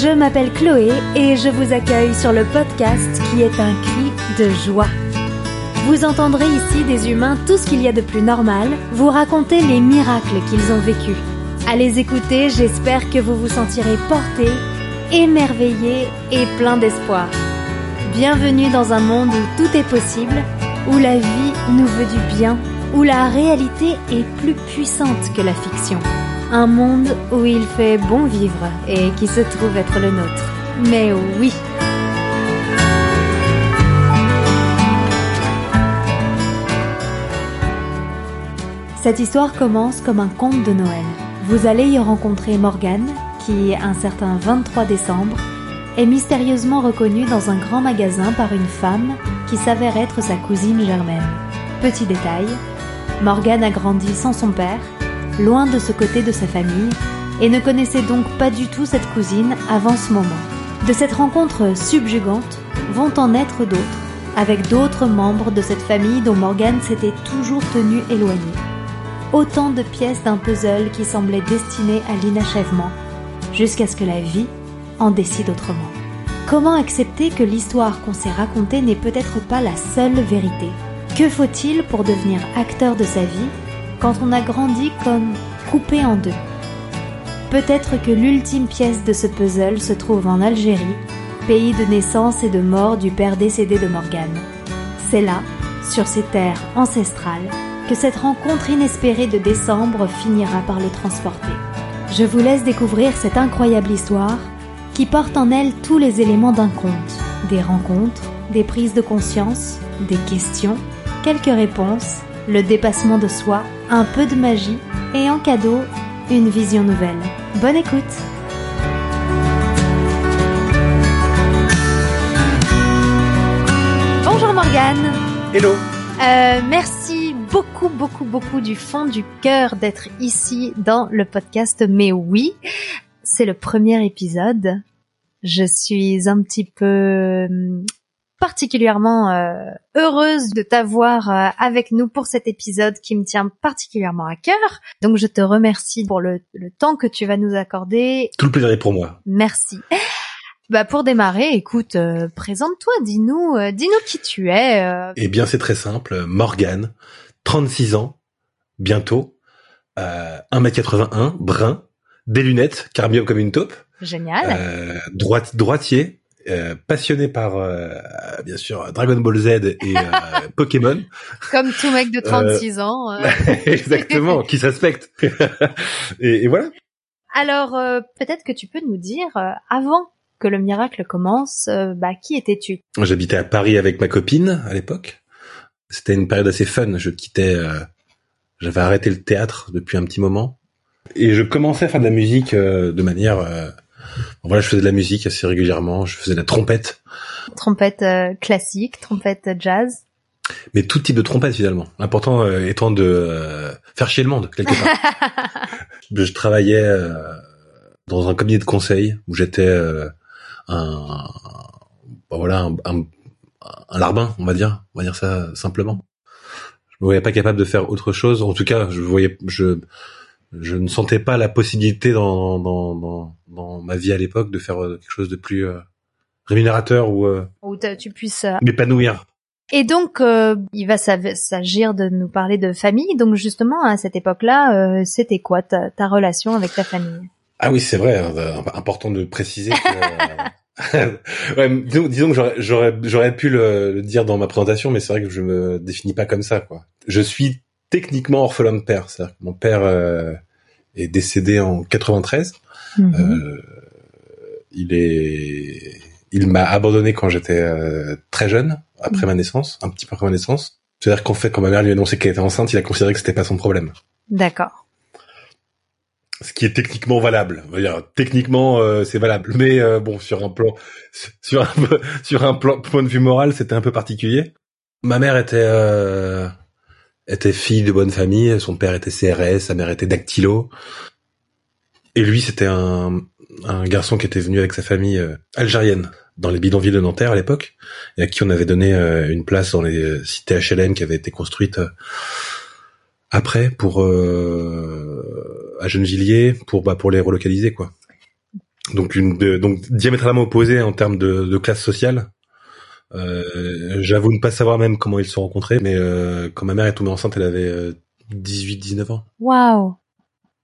Je m'appelle Chloé et je vous accueille sur le podcast qui est un cri de joie. Vous entendrez ici des humains tout ce qu'il y a de plus normal, vous raconter les miracles qu'ils ont vécus. À les écouter, j'espère que vous vous sentirez porté, émerveillé et plein d'espoir. Bienvenue dans un monde où tout est possible, où la vie nous veut du bien, où la réalité est plus puissante que la fiction. Un monde où il fait bon vivre et qui se trouve être le nôtre. Mais oui Cette histoire commence comme un conte de Noël. Vous allez y rencontrer Morgane, qui, un certain 23 décembre, est mystérieusement reconnue dans un grand magasin par une femme qui s'avère être sa cousine Germaine. Petit détail, Morgane a grandi sans son père loin de ce côté de sa famille, et ne connaissait donc pas du tout cette cousine avant ce moment. De cette rencontre subjugante vont en naître d'autres, avec d'autres membres de cette famille dont Morgane s'était toujours tenue éloignée. Autant de pièces d'un puzzle qui semblaient destinées à l'inachèvement, jusqu'à ce que la vie en décide autrement. Comment accepter que l'histoire qu'on s'est racontée n'est peut-être pas la seule vérité? Que faut-il pour devenir acteur de sa vie? Quand on a grandi comme coupé en deux. Peut-être que l'ultime pièce de ce puzzle se trouve en Algérie, pays de naissance et de mort du père décédé de Morgane. C'est là, sur ces terres ancestrales, que cette rencontre inespérée de décembre finira par le transporter. Je vous laisse découvrir cette incroyable histoire qui porte en elle tous les éléments d'un conte, des rencontres, des prises de conscience, des questions, quelques réponses le dépassement de soi, un peu de magie et en cadeau, une vision nouvelle. Bonne écoute Bonjour Morgane Hello euh, Merci beaucoup, beaucoup, beaucoup du fond du cœur d'être ici dans le podcast Mais oui, c'est le premier épisode. Je suis un petit peu particulièrement euh, heureuse de t'avoir euh, avec nous pour cet épisode qui me tient particulièrement à cœur. Donc je te remercie pour le, temps que tu vas nous accorder. Tout le plaisir est pour moi. Merci. Bah pour démarrer, écoute, euh, présente-toi, dis-nous, dis-nous qui tu es. Eh bien, c'est très simple. Morgane, 36 ans, bientôt, 1m81, brun, des lunettes, carbium comme une taupe. Génial. droitier, euh, passionné par euh, bien sûr Dragon Ball Z et euh, Pokémon. Comme tout mec de 36 ans. Exactement, qui se respecte. et, et, voilà. Alors peut-être que tu peux nous dire avant que le miracle commence, bah qui étais-tu? J'habitais à Paris avec ma copine à l'époque. C'était une période assez fun. Je quittais, j'avais arrêté le théâtre depuis un petit moment et je commençais à faire de la musique de manière voilà, je faisais de la musique assez régulièrement. Je faisais de la trompette. Trompette euh, classique, trompette jazz. Mais tout type de trompette finalement. L'important euh, étant de euh, faire chier le monde quelque part. je travaillais dans un cabinet de conseil où j'étais un bah, voilà un, un, un, larbin, on va dire, on va dire ça simplement. Je me voyais pas capable de faire autre chose. En tout cas, je voyais je je ne sentais pas la possibilité dans, dans, dans, dans ma vie à l'époque de faire euh, quelque chose de plus euh, rémunérateur ou euh, où tu puisses m'épanouir. Et donc, il va s'agir de nous parler de famille. Donc, justement, à cette époque-là, c'était quoi ta, ta, relation avec ta famille? Ah oui, c'est vrai. Hein, important de préciser. Que, ouais, disons, disons que j'aurais j'aurais pu le, le, dire dans ma présentation, mais c'est vrai que je me définis pas comme ça. Quoi. Je suis techniquement orphelin de père. C'est-à-dire que mon père euh, est décédé en 93. Mhm. Euh, il est, il m'a abandonné quand j'étais euh, très jeune, après ma naissance, un petit peu après ma naissance. C'est-à-dire qu'en fait, quand ma mère lui a annoncé qu'elle était enceinte, il a considéré que c'était pas son problème. D'accord. Ce qui est techniquement valable. On va dire, techniquement, euh, c'est valable. Mais euh, bon, sur un plan, sur un, sur un plan, point de vue moral, c'était un peu particulier. Ma mère était était fille de bonne famille, son père était CRS, sa mère était dactylo. Et lui, c'était un, garçon qui était venu avec sa famille euh, algérienne dans les bidonvilles de Nanterre à l'époque, et à qui on avait donné euh, une place dans les cités HLM qui avaient été construites euh, après pour à Gennevilliers pour bah, pour les relocaliser quoi. donc donc diamétralement opposée en termes de classe sociale. Euh, J'avoue ne pas savoir même comment ils se sont rencontrés, mais euh, quand ma mère est tombée enceinte, elle avait 18-19 ans. Waouh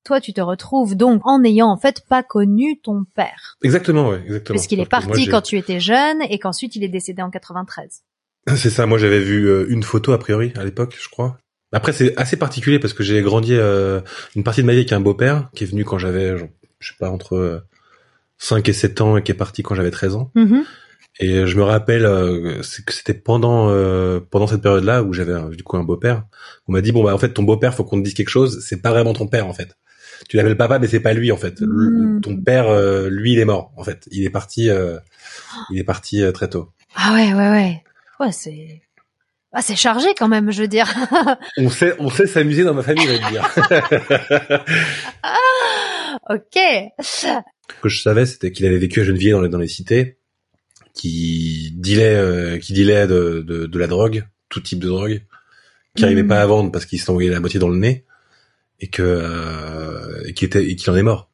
toi, tu te retrouves donc en n'ayant en fait pas connu ton père. Exactement, ouais, exactement. Puisqu'il est parti quand tu étais jeune et qu'ensuite il est décédé en 93. C'est ça. Moi, j'avais vu euh, une photo a priori à l'époque, je crois. Après, c'est assez particulier parce que j'ai grandi euh, une partie de ma vie avec un beau-père qui est venu quand j'avais, je sais pas, entre 5 euh, et 7 ans et qui est parti quand j'avais 13 ans. Mm-hmm. Et je me rappelle que c'était pendant pendant cette période-là où j'avais du coup un beau-père. On m'a dit bon bah en fait ton beau-père faut qu'on te dise quelque chose. C'est pas vraiment ton père en fait tu l'appelles papa, mais c'est pas lui en fait. Hmm. ton père, euh, lui, il est mort en fait. Il est parti, euh, il est parti euh, très tôt. Ah ouais, ouais, ouais. Ouais, c'est. Ah, c'est chargé quand même, je veux dire. on sait, on sait s'amuser dans ma famille, je veux dire. ah, ok. Ce que je savais, c'était qu'il avait vécu à Gennevilliers dans les, dans les cités, qui dealait, qui dealait de, de, de, la drogue, tout type de drogue, qui n'arrivait hmm. pas à vendre parce qu'il s'envoyait la moitié dans le nez et que euh, qu'il était et qu'il en est mort.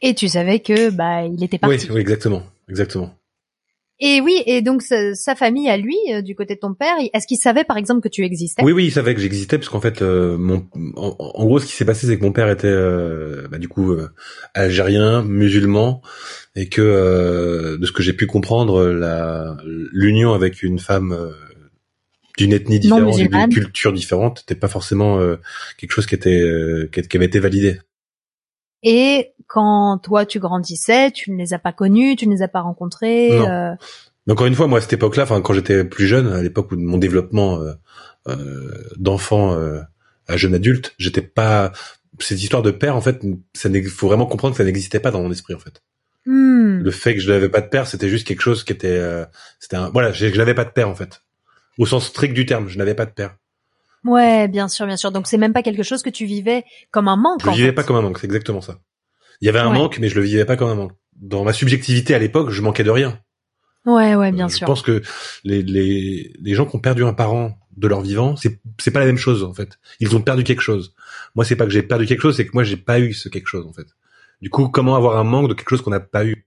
Et tu savais que bah il était parti. Oui, oui exactement, exactement. Et oui, et donc sa, famille à lui, euh, du côté de ton père, est-ce qu'il savait par exemple que tu existais? Oui, oui, il savait que j'existais parce qu'en fait, euh, mon, en, gros, ce qui s'est passé, c'est que mon père était, euh, bah, du coup, algérien, musulman, et que de ce que j'ai pu comprendre, la l'union avec une femme d'une ethnie différente, d'une culture différente, c'était pas forcément euh, quelque chose qui était euh, qui avait été validé. Et quand toi tu grandissais, tu ne les as pas connus, tu ne les as pas rencontrés. Euh... Encore une fois, moi à cette époque-là, enfin quand j'étais plus jeune, à l'époque où mon développement euh, euh d'enfant à jeune adulte, j'étais pas cette histoire de père en fait, ça faut vraiment comprendre que ça n'existait pas dans mon esprit en fait. Hmm. Le fait que je n'avais pas de père, c'était juste quelque chose qui était, c'était un, voilà, je n'avais pas de père en fait au sens strict du terme. Je n'avais pas de père. Ouais, bien sûr, bien sûr. Donc c'est même pas quelque chose que tu vivais comme un manque. Je le vivais pas comme un manque, c'est exactement ça. Il y avait un manque, mais je le vivais pas comme un manque. Dans ma subjectivité à l'époque, je manquais de rien. Ouais, ouais, bien sûr. Je pense que les, les, les gens qui ont perdu un parent de leur vivant, c'est c'est pas la même chose en fait. Ils ont perdu quelque chose. Moi, c'est pas que j'ai perdu quelque chose, c'est que moi j'ai pas eu ce quelque chose en fait. Du coup, comment avoir un manque de quelque chose qu'on n'a pas eu?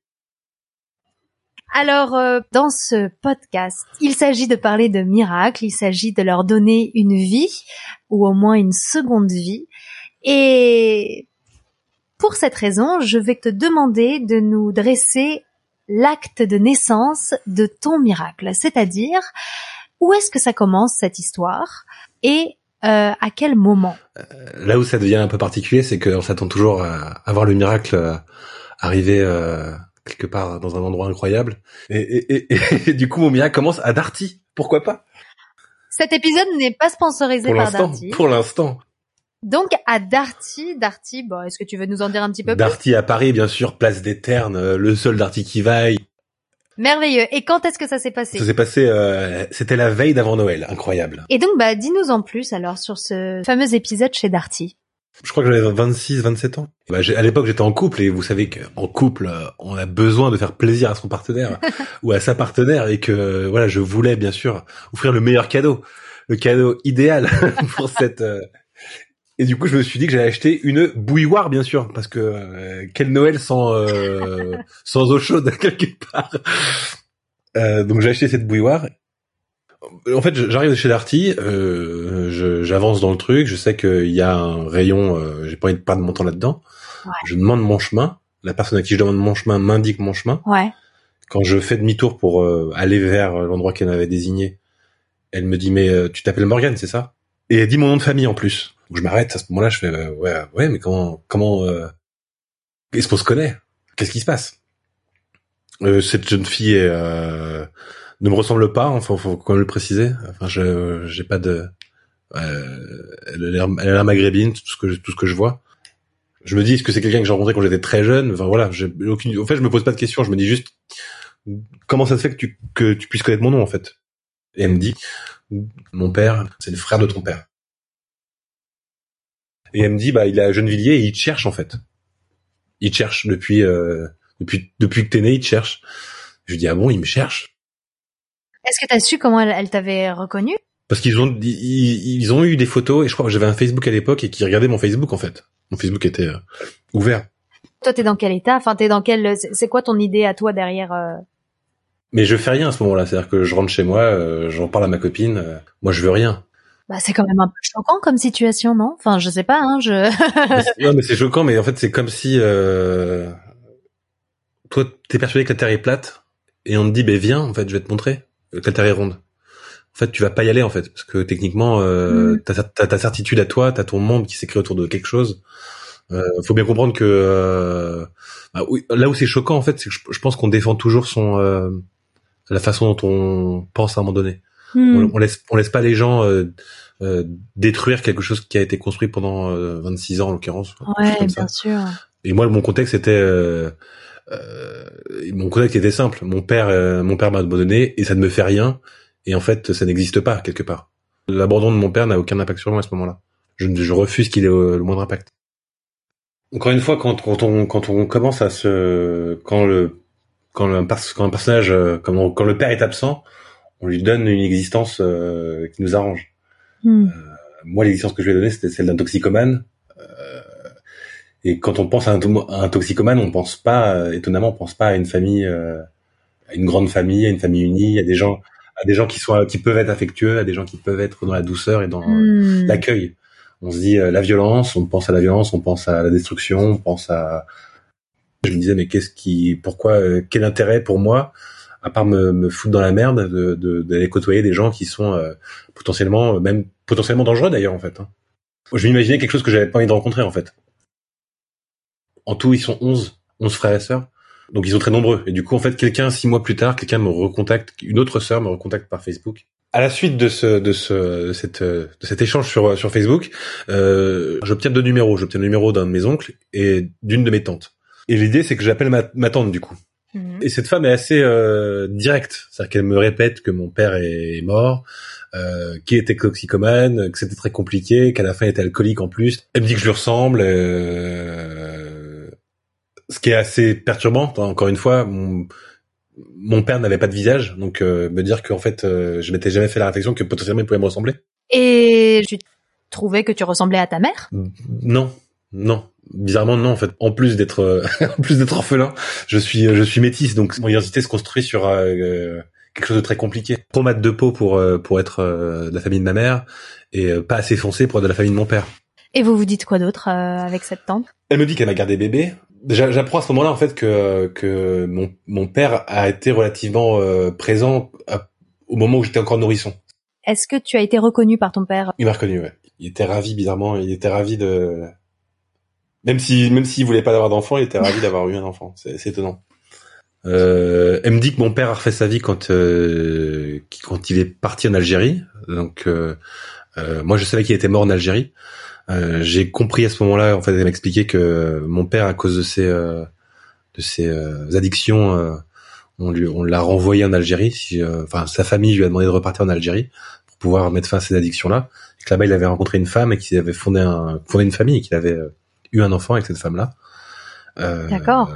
Alors, euh, dans ce podcast, il s'agit de parler de miracles, il s'agit de leur donner une vie, ou au moins une seconde vie. Et pour cette raison, je vais te demander de nous dresser l'acte de naissance de ton miracle, c'est-à-dire où est-ce que ça commence cette histoire et euh, à quel moment? Euh, Là où ça devient un peu particulier, c'est qu'on s'attend toujours à, voir le miracle arriver quelque part dans un endroit incroyable. Et, et, du coup, mon miracle commence à Darty. Pourquoi pas? Cet épisode n'est pas sponsorisé par Darty. Pour l'instant. Donc à Darty, Darty, bon, est-ce que tu veux nous en dire un petit peu Darty à Paris, bien sûr, place des Ternes, euh, le seul Darty qui vaille. Merveilleux. Et quand est-ce que ça s'est passé? Ça s'est passé, euh, c'était la veille d'avant Noël, incroyable. Et donc, bah, dis-nous en plus alors sur ce fameux épisode chez Darty. Je crois que j'avais 26, 27 ans. Bah, à l'époque, j'étais en couple et vous savez qu'en couple, euh, on a besoin de faire plaisir à son partenaire ou à sa partenaire et que voilà, je voulais bien sûr offrir le meilleur cadeau, le cadeau idéal pour cette. Euh, et du coup, je me suis dit que j'allais acheter une bouilloire, bien sûr, parce que euh, quel Noël sans sans eau chaude quelque part. donc j'ai acheté cette bouilloire en fait, j'arrive chez Darty, euh, j'avance dans le truc, je sais qu'il y a un rayon, euh, j'ai pas envie de perdre mon temps là-dedans. Je demande mon chemin, la personne à qui je demande mon chemin m'indique mon chemin. Ouais. Quand je fais demi-tour pour euh, aller vers l'endroit qu'elle m'avait désigné, elle me dit mais euh, tu t'appelles Morgan, c'est ça? Et elle dit mon nom de famille en plus. Donc je m'arrête à ce moment-là, je fais ouais ouais mais comment comment est-ce qu'on se connaît? Qu'est-ce qui se passe? Cette jeune fille est ne me ressemble pas. Enfin, faut quand même le préciser. Enfin, je j'ai pas de. Euh, elle a l'air, maghrébine, tout ce que tout ce que je vois. Je me dis, est-ce que c'est quelqu'un que j'ai rencontré quand j'étais très jeune? Enfin voilà, aucune. En fait, je me pose pas de questions. Je me dis juste, comment ça se fait que tu que tu puisses connaître mon nom en fait? Et elle me dit, mon père, c'est le frère de ton père. Et elle me dit, bah il est à Gennevilliers et il te cherche en fait. Il te cherche depuis euh, depuis depuis que t'es né, il te cherche. Je lui dis ah bon, il me cherche? Est-ce que tu as su comment elle, t'avait reconnu Parce qu'ils ont ils, ont eu des photos et je crois que j'avais un Facebook à l'époque et qui regardait mon Facebook en fait. Mon Facebook était euh, ouvert. Toi, t'es dans quel état? Enfin, t'es dans quel C'est quoi ton idée à toi derrière euh? Mais je fais rien à ce moment-là. C'est-à-dire que je rentre chez moi, euh, j'en parle à ma copine. moi, je veux rien. Bah, c'est quand même un peu choquant comme situation, non? Enfin, je sais pas. Hein, je. Non, mais c'est choquant. Mais en fait, c'est comme si euh, toi, t'es persuadé que la Terre est plate et on te dit, ben viens, en fait, je vais te montrer que la Terre est ronde. En fait, tu vas pas y aller en fait, parce que techniquement, euh, Mm. t'as, ta certitude à toi, t'as ton monde qui s'est créé autour de quelque chose. Euh, faut bien comprendre que euh, bah oui, là où c'est choquant en fait, c'est que je, je pense qu'on défend toujours son euh, la façon dont on pense à un moment donné. Hmm. On, on laisse on laisse pas les gens euh, euh, détruire quelque chose qui a été construit pendant euh, 26 ans en l'occurrence. Ouais, bien sûr. Et moi, mon contexte était, euh, euh, mon contexte était simple. Mon père, euh, mon père m'a abandonné et ça ne me fait rien. Et en fait, ça n'existe pas quelque part. L'abandon de mon père n'a aucun impact sur moi à ce moment-là. Je, je refuse qu'il ait euh, le moindre impact. Encore une fois, quand, quand on quand on commence à se quand le quand le quand un personnage euh, quand, on- quand le père est absent, on lui donne une existence euh, qui nous arrange Hmm. moi l'existence que je lui ai donnée c'était celle d'un toxicomane Euh, et quand on pense à un, to- à un toxicomane on pense pas euh, étonnamment on pense pas à une famille euh, à une grande famille à une famille unie à des gens à des gens qui sont qui peuvent être affectueux à des gens qui peuvent être dans la douceur et dans Hmm. l'accueil on se dit euh, la violence on pense à la violence on pense à la destruction on pense à je me disais mais qu'est-ce qui pourquoi euh, quel intérêt pour moi à part me, me foutre dans la merde de de- d'aller côtoyer des gens qui sont euh, potentiellement euh, même potentiellement dangereux d'ailleurs en fait hein. je m'imaginais quelque chose que j'avais pas envie de rencontrer en fait en tout ils sont 11 11 frères et sœurs. Donc ils sont très nombreux. Et du coup en fait quelqu'un six mois plus tard quelqu'un me recontacte une autre sœur me recontacte par Facebook. À la suite de ce de ce de cette de cet échange sur sur Facebook euh, j'obtiens deux numéros. J'obtiens le numéro d'un de mes oncles et d'une de mes tantes. Et l'idée c'est que j'appelle ma, ma tante du coup. Mhm. et cette femme est assez euh, directe, c'est-à-dire qu'elle me répète que mon père est mort, euh, qu'il était toxicomane, que c'était très compliqué, qu'à la fin il était alcoolique en plus. Elle me dit que je lui ressemble, euh, ce qui est assez perturbant. Encore une fois, mon, mon père n'avait pas de visage, donc euh, me dire qu'en fait euh, je m'étais jamais fait la réflexion que potentiellement il pouvait me ressembler. Et tu trouvais que tu ressemblais à ta mère? Non, non. Bizarrement non en fait. En plus d'être euh, en plus d'être orphelin, je suis je suis métisse donc mon identité se construit sur euh, quelque chose de très compliqué. Trop mat de peau pour euh, pour être euh, de la famille de ma mère et euh, pas assez foncé pour être de la famille de mon père. Et vous vous dites quoi d'autre euh, avec cette tante? Elle me dit qu'elle m'a gardé bébé. J'apprends à ce moment-là en fait que que mon mon père a été relativement euh, présent à- au moment où j'étais encore nourrisson. Est-ce que tu as été reconnu par ton père? Il m'a reconnu, ouais. Il était ravi bizarrement, il était ravi de même si même s'il voulait pas avoir d'enfant, il était ravi d'avoir eu un enfant. C'est étonnant. Euh, elle me dit que mon père a refait sa vie quand euh, quand il est parti en Algérie. Donc euh, euh, moi je savais qu'il était mort en Algérie. Euh, j'ai compris à ce moment-là en fait elle m'expliquait que mon père à cause de ses euh, de ses euh, addictions euh, on lui on l'a renvoyé en Algérie. Si, euh, Enfin sa famille lui a demandé de repartir en Algérie pour pouvoir mettre fin à ces addictions-là. Et que là-bas il avait rencontré une femme et qu'il avait fondé un fondé une famille et qu'il avait eu un enfant avec cette femme-là. Euh, D'accord.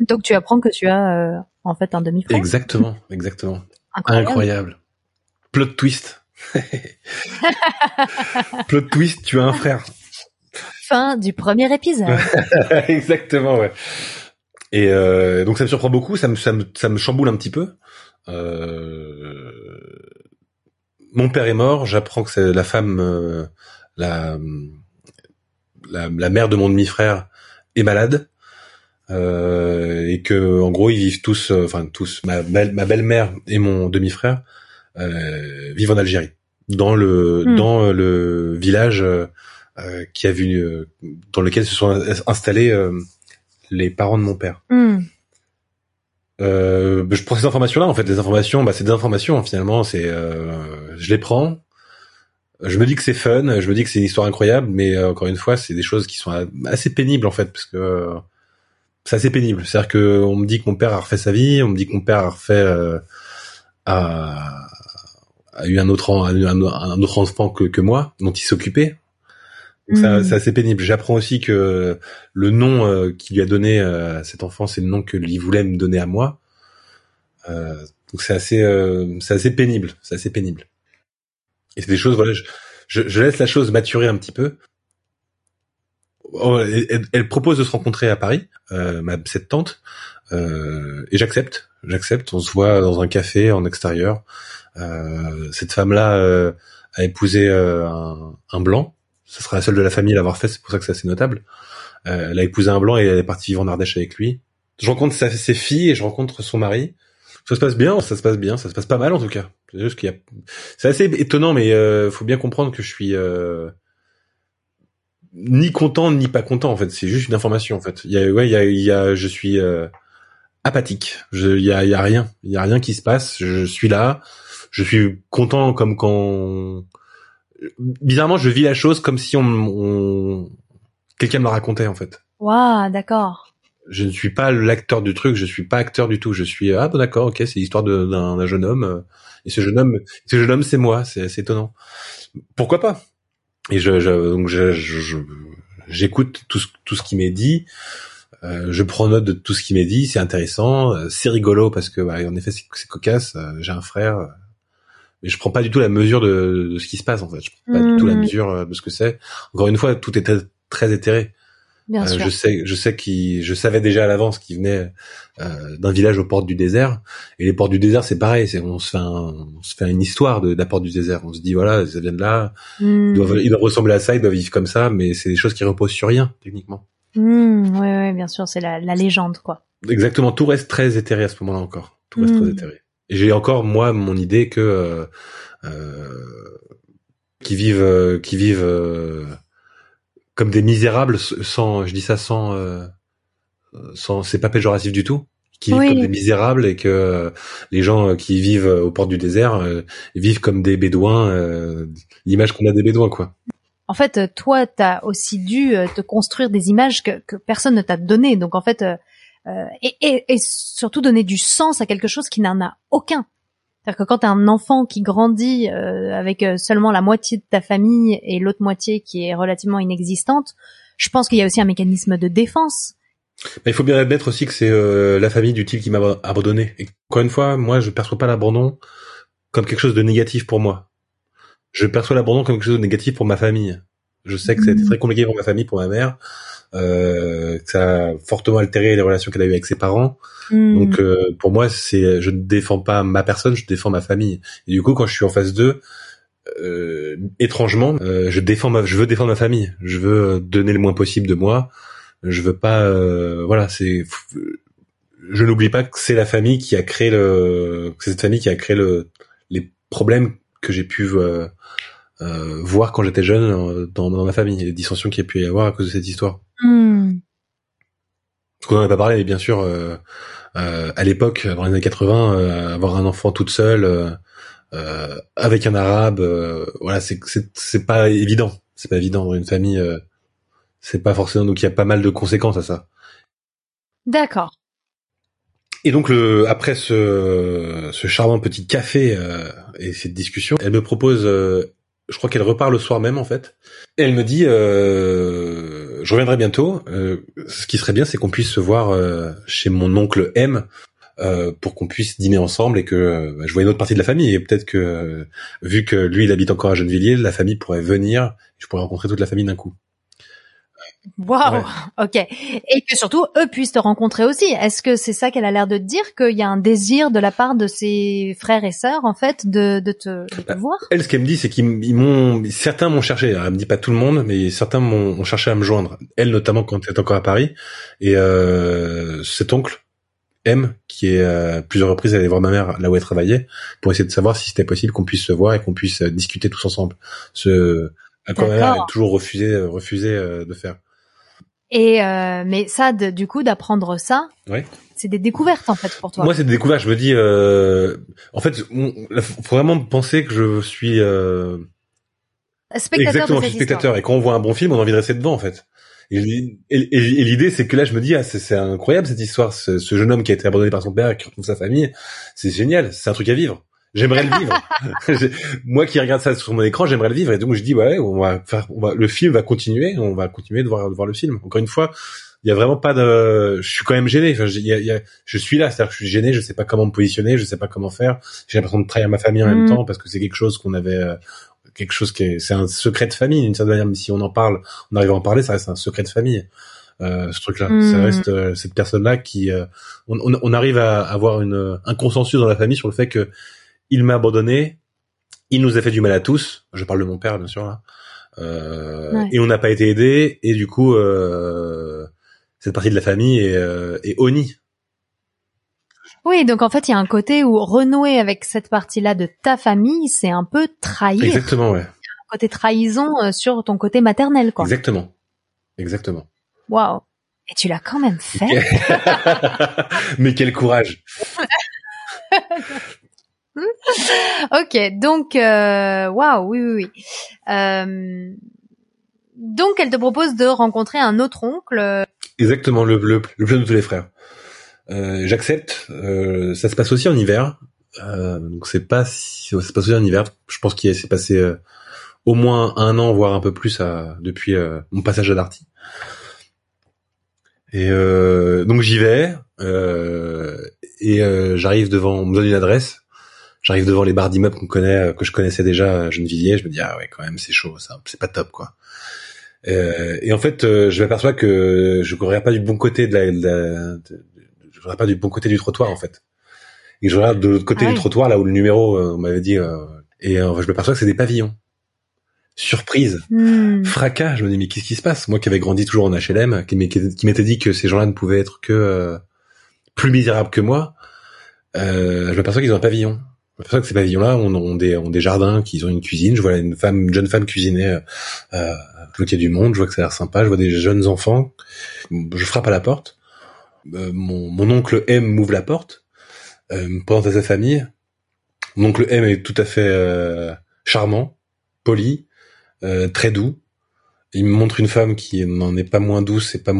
Donc tu apprends que tu as euh, en fait un demi-frère. Exactement, exactement. Incroyable. Incroyable. Plot twist. Plot twist, tu as un frère. Fin du premier épisode. exactement, ouais. Et euh, donc ça me surprend beaucoup, ça me, ça me, ça me chamboule un petit peu. Euh, mon père est mort, j'apprends que c'est la femme, euh, la, la, la mère de mon demi-frère est malade. Et que en gros ils vivent tous, enfin tous, ma, belle- ma belle-mère et mon demi-frère vivent en Algérie, dans le Hmm. dans le village euh, euh, qui a vu, euh, dans lequel se sont installés euh, les parents de mon père. Hmm. Euh, je prends ces informations-là, en fait, les informations, bah, c'est des informations finalement. C'est, euh, je les prends. Je me dis que c'est fun, je me dis que c'est une histoire incroyable, mais euh, encore une fois, c'est des choses qui sont assez pénibles en fait, parce que euh, c'est assez pénible. C'est-à-dire que on me dit que mon père a refait sa vie, on me dit que mon père a refait euh, a, a eu un autre un, un autre enfant que, que moi, dont il s'occupait. Donc ça- Mm. c'est assez pénible. J'apprends aussi que le nom euh, qu'il lui a donné euh, à cet enfant, c'est le nom que lui voulait me donner à moi. Euh, donc c'est assez, euh, c'est assez pénible. C'est assez pénible. Et c'est des choses, voilà, je, je, je laisse la chose maturer un petit peu. oh, elle, elle, propose de se rencontrer à Paris, euh, ma cette tante, et j'accepte. J'accepte. On se voit dans un café en extérieur. Euh, cette femme-là euh, a épousé euh, un, un, blanc. Ce sera la seule de la famille à l'avoir fait. C'est pour ça que c'est assez notable. elle a épousé un blanc et elle est partie vivre en Ardèche avec lui. Je rencontre sa, ses filles et je rencontre son mari. Ça se passe bien, ça se passe bien, ça se passe pas mal en tout cas. C'est juste qu'il y a, c'est assez étonnant, mais euh, faut bien comprendre que je suis euh, ni content ni pas content en fait. C'est juste une information en fait. Il y a, ouais, il y a, il y a je suis euh, apathique. Je, il y a, y a rien, il y a rien qui se passe. Je suis là, je suis content comme quand bizarrement je vis la chose comme si on, on... quelqu'un me la racontait en fait. Waouh, d'accord je ne suis pas l'acteur du truc, je suis pas acteur du tout. Je suis ah bon d'accord, ok, c'est l'histoire d'un jeune homme et ce jeune homme, ce jeune homme c'est moi, c'est assez étonnant. Pourquoi pas? Et je, je donc j'écoute tout ce tout ce qui m'est dit, je prends note de tout ce qui m'est dit, c'est intéressant, euh, c'est rigolo parce que bah, en effet c'est cocasse. J'ai un frère, mais je prends pas du tout la mesure de, de ce qui se passe en fait. Je prends pas du tout la mmh. mesure de ce que c'est. Encore une fois, tout est très éthéré. Bien euh, Je sais, je sais qu'il, je savais déjà à l'avance qu'il venait euh, d'un village aux portes du désert. Et les portes du désert, c'est pareil. C'est on se fait, on se fait une histoire de, la porte du désert. On se dit voilà, ça vient de là. Ils, doivent, ils, doivent, ressembler à ça, ils doivent vivre comme ça, mais c'est des choses qui reposent sur rien techniquement. Mmh, ouais, ouais, bien sûr, c'est la, la, légende quoi. Exactement, tout reste très éthéré à ce moment-là encore. Tout reste très hmm. éthéré. Et j'ai encore moi mon idée que euh, euh qui vivent, euh, qui vivent comme des misérables sans, je dis ça sans, euh, sans, c'est pas péjoratif du tout, qui vivent comme des misérables et que euh, les gens euh, qui vivent aux portes du désert vivent comme des bédouins, l'image qu'on a des bédouins quoi. En fait, toi, t'as aussi dû te construire des images que, que personne ne t'a donné. Donc en fait, et, et, et, surtout donner du sens à quelque chose qui n'en a aucun. C'est-à-dire que quand tu as un enfant qui grandit euh, avec euh, seulement la moitié de ta famille et l'autre moitié qui est relativement inexistante, je pense qu'il y a aussi un mécanisme de défense. il faut bien admettre aussi que c'est euh, la famille du type qui m'a abandonné. Et encore une fois, moi, je perçois pas l'abandon comme quelque chose de négatif pour moi. Je perçois l'abandon comme quelque chose de négatif pour ma famille. Je sais que ça a été mmh. très compliqué pour ma famille, pour ma mère euh, que ça a fortement altéré les relations qu'elle a eues avec ses parents. Hmm. Donc euh, pour moi, c'est je ne défends pas ma personne, je défends ma famille. Et du coup, quand je suis en phase 2, euh, étrangement, euh, je défends ma, je veux défendre ma famille. Je veux donner le moins possible de moi. Je veux pas, euh, voilà, c'est, je n'oublie pas que c'est la famille qui a créé le, c'est cette famille qui a créé le, les problèmes que j'ai pu euh, euh, voir quand j'étais jeune euh, dans, dans, ma famille, les dissensions qu'il y a pu y avoir à cause de cette histoire. Mm. Qu'on n'en a pas parlé, mais bien sûr, euh, euh, à l'époque, dans les années 80, euh, avoir un enfant toute seule avec un arabe, voilà, c'est c'est pas évident. C'est pas évident dans une famille. c'est pas forcément donc il y a pas mal de conséquences à ça. D'accord. Et donc le, après ce, ce charmant petit café et cette discussion, elle me propose je crois qu'elle repart le soir même en fait. Et elle me dit, euh, je reviendrai bientôt. Euh, ce qui serait bien, c'est qu'on puisse se voir euh, chez mon oncle M euh, pour qu'on puisse dîner ensemble et que bah, je vois une autre partie de la famille. Et peut-être que vu que lui, il habite encore à Gennevilliers, la famille pourrait venir. Je pourrais rencontrer toute la famille d'un coup. Waouh, ok. Et que surtout eux puissent te rencontrer aussi. Est-ce que c'est ça qu'elle a l'air de te dire qu'il y a un désir de la part de ses frères et sœurs en fait de, de te, de te bah, voir? Elle, ce qu'elle me dit, c'est qu'ils m'ont, certains m'ont cherché. Elle me dit pas tout le monde, mais certains m'ont cherché à me joindre. Elle notamment quand elle encore à Paris. Et euh, cet oncle M, qui est à plusieurs reprises allé voir ma mère là où elle travaillait, pour essayer de savoir si c'était possible qu'on puisse se voir et qu'on puisse discuter tous ensemble. Ce à ma mère a toujours refusé, refusé euh, de faire. Et euh, mais ça, du coup, d'apprendre ça, c'est des découvertes en fait pour toi. Moi, c'est des découvertes. Je me dis, euh, en fait, faut vraiment penser que je suis euh, spectateur. Exactement, je suis spectateur. Et quand on voit un bon film, on a envie de rester devant en fait. Et, l'idée, c'est que là, je me dis, ah, c'est incroyable cette histoire. Ce, ce, jeune homme qui a été abandonné par son père, qui retrouve sa famille, c'est génial. C'est un truc à vivre. J'aimerais le vivre. Moi qui regarde ça sur mon écran, j'aimerais le vivre. Et donc je dis ouais, on va faire, on va, le film va continuer, on va continuer de voir, de voir le film. Encore une fois, il y a vraiment pas de, je suis quand même gêné. Enfin, il y a, je suis là, c'est-à-dire que je suis gêné, je sais pas comment me positionner, je sais pas comment faire. J'ai l'impression de trahir ma famille en même mm. temps parce que c'est quelque chose qu'on avait, quelque chose qui est, c'est un secret de famille d'une certaine manière. Mais si on en parle, on arrive à en parler, ça reste un secret de famille. Euh, ce truc-là, Mm. ça reste euh, cette personne-là qui, euh, on, on, on arrive à avoir une, un consensus dans la famille sur le fait que il m'a abandonné, il nous a fait du mal à tous. Je parle de mon père, bien sûr là. Euh, Ouais. Et on n'a pas été aidé, et du coup, euh, cette partie de la famille est, euh, est honnie. Oui, donc en fait, il y a un côté où renouer avec cette partie-là de ta famille, c'est un peu trahir. Exactement, ouais. Un côté trahison euh, sur ton côté maternel, quoi. Exactement. Exactement. Waouh. Et tu l'as quand même fait. Mais quel courage. ok, donc euh, waouh, oui, oui, oui. Euh, donc, elle te propose de rencontrer un autre oncle. Exactement, le, le, le plus de tous les frères. Euh, J'accepte. Euh, ça se passe aussi en hiver. Euh, donc c'est pas si, ça se passe aussi en hiver. Je pense qu'il s'est passé euh, au moins un an, voire un peu plus à, depuis mon passage à Darty. Et donc j'y vais et j'arrive devant, on me donne une adresse. J'arrive devant les bars d'immeubles qu'on connaît, euh, que je connaissais déjà à Gennevilliers. Je me dis ah ouais quand même c'est chaud, ça, c'est pas top quoi. Euh, et en fait, euh, je m'aperçois que je courrais pas du bon côté de la, de la- de- je courrais pas du bon côté du trottoir en fait. Et je regarde de l'autre côté Ah du trottoir là où le numéro euh, on m'avait dit euh, et euh, je m'aperçois que c'est des pavillons. Surprise, hmm, fracas. Je me dis mais qu'est-ce qui se passe? Moi qui avais grandi toujours en HLM, qui qui m'était dit que ces gens-là ne pouvaient être que euh, plus misérables que moi, euh, je m'aperçois qu'ils ont un pavillon. Je m'aperçois que ces pavillons-là ont, ont des jardins, qu'ils ont une cuisine. Je vois une femme, une jeune femme cuisiner. Euh, euh, a du monde, je vois que ça a l'air sympa, je vois des jeunes enfants. Je frappe à la porte. Euh, mon, oncle M m'ouvre la porte, euh, me présente à sa famille. Mon oncle M est tout à fait euh, charmant, poli, très doux. Il me montre une femme qui n'en est pas moins douce, et pas,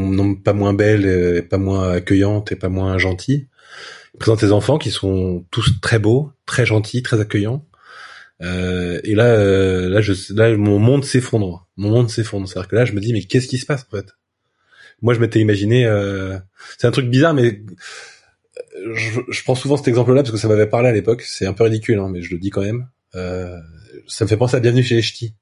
pas moins belle, et pas moins accueillante, et pas moins gentille. Présente ses enfants qui sont tous très beaux, très gentils, très accueillants. Euh, et là, euh, là, je, là, mon monde s'effondre. Mon monde s'effondre. C'est-à-dire que là, je me dis, mais qu'est-ce qui se passe en fait? Moi, je m'étais imaginé. Euh, c'est un truc bizarre, mais je, je prends souvent cet exemple-là parce que ça m'avait parlé à l'époque. C'est un peu ridicule, hein, mais je le dis quand même. Euh, ça me fait penser à Bienvenue chez les Ch'tis.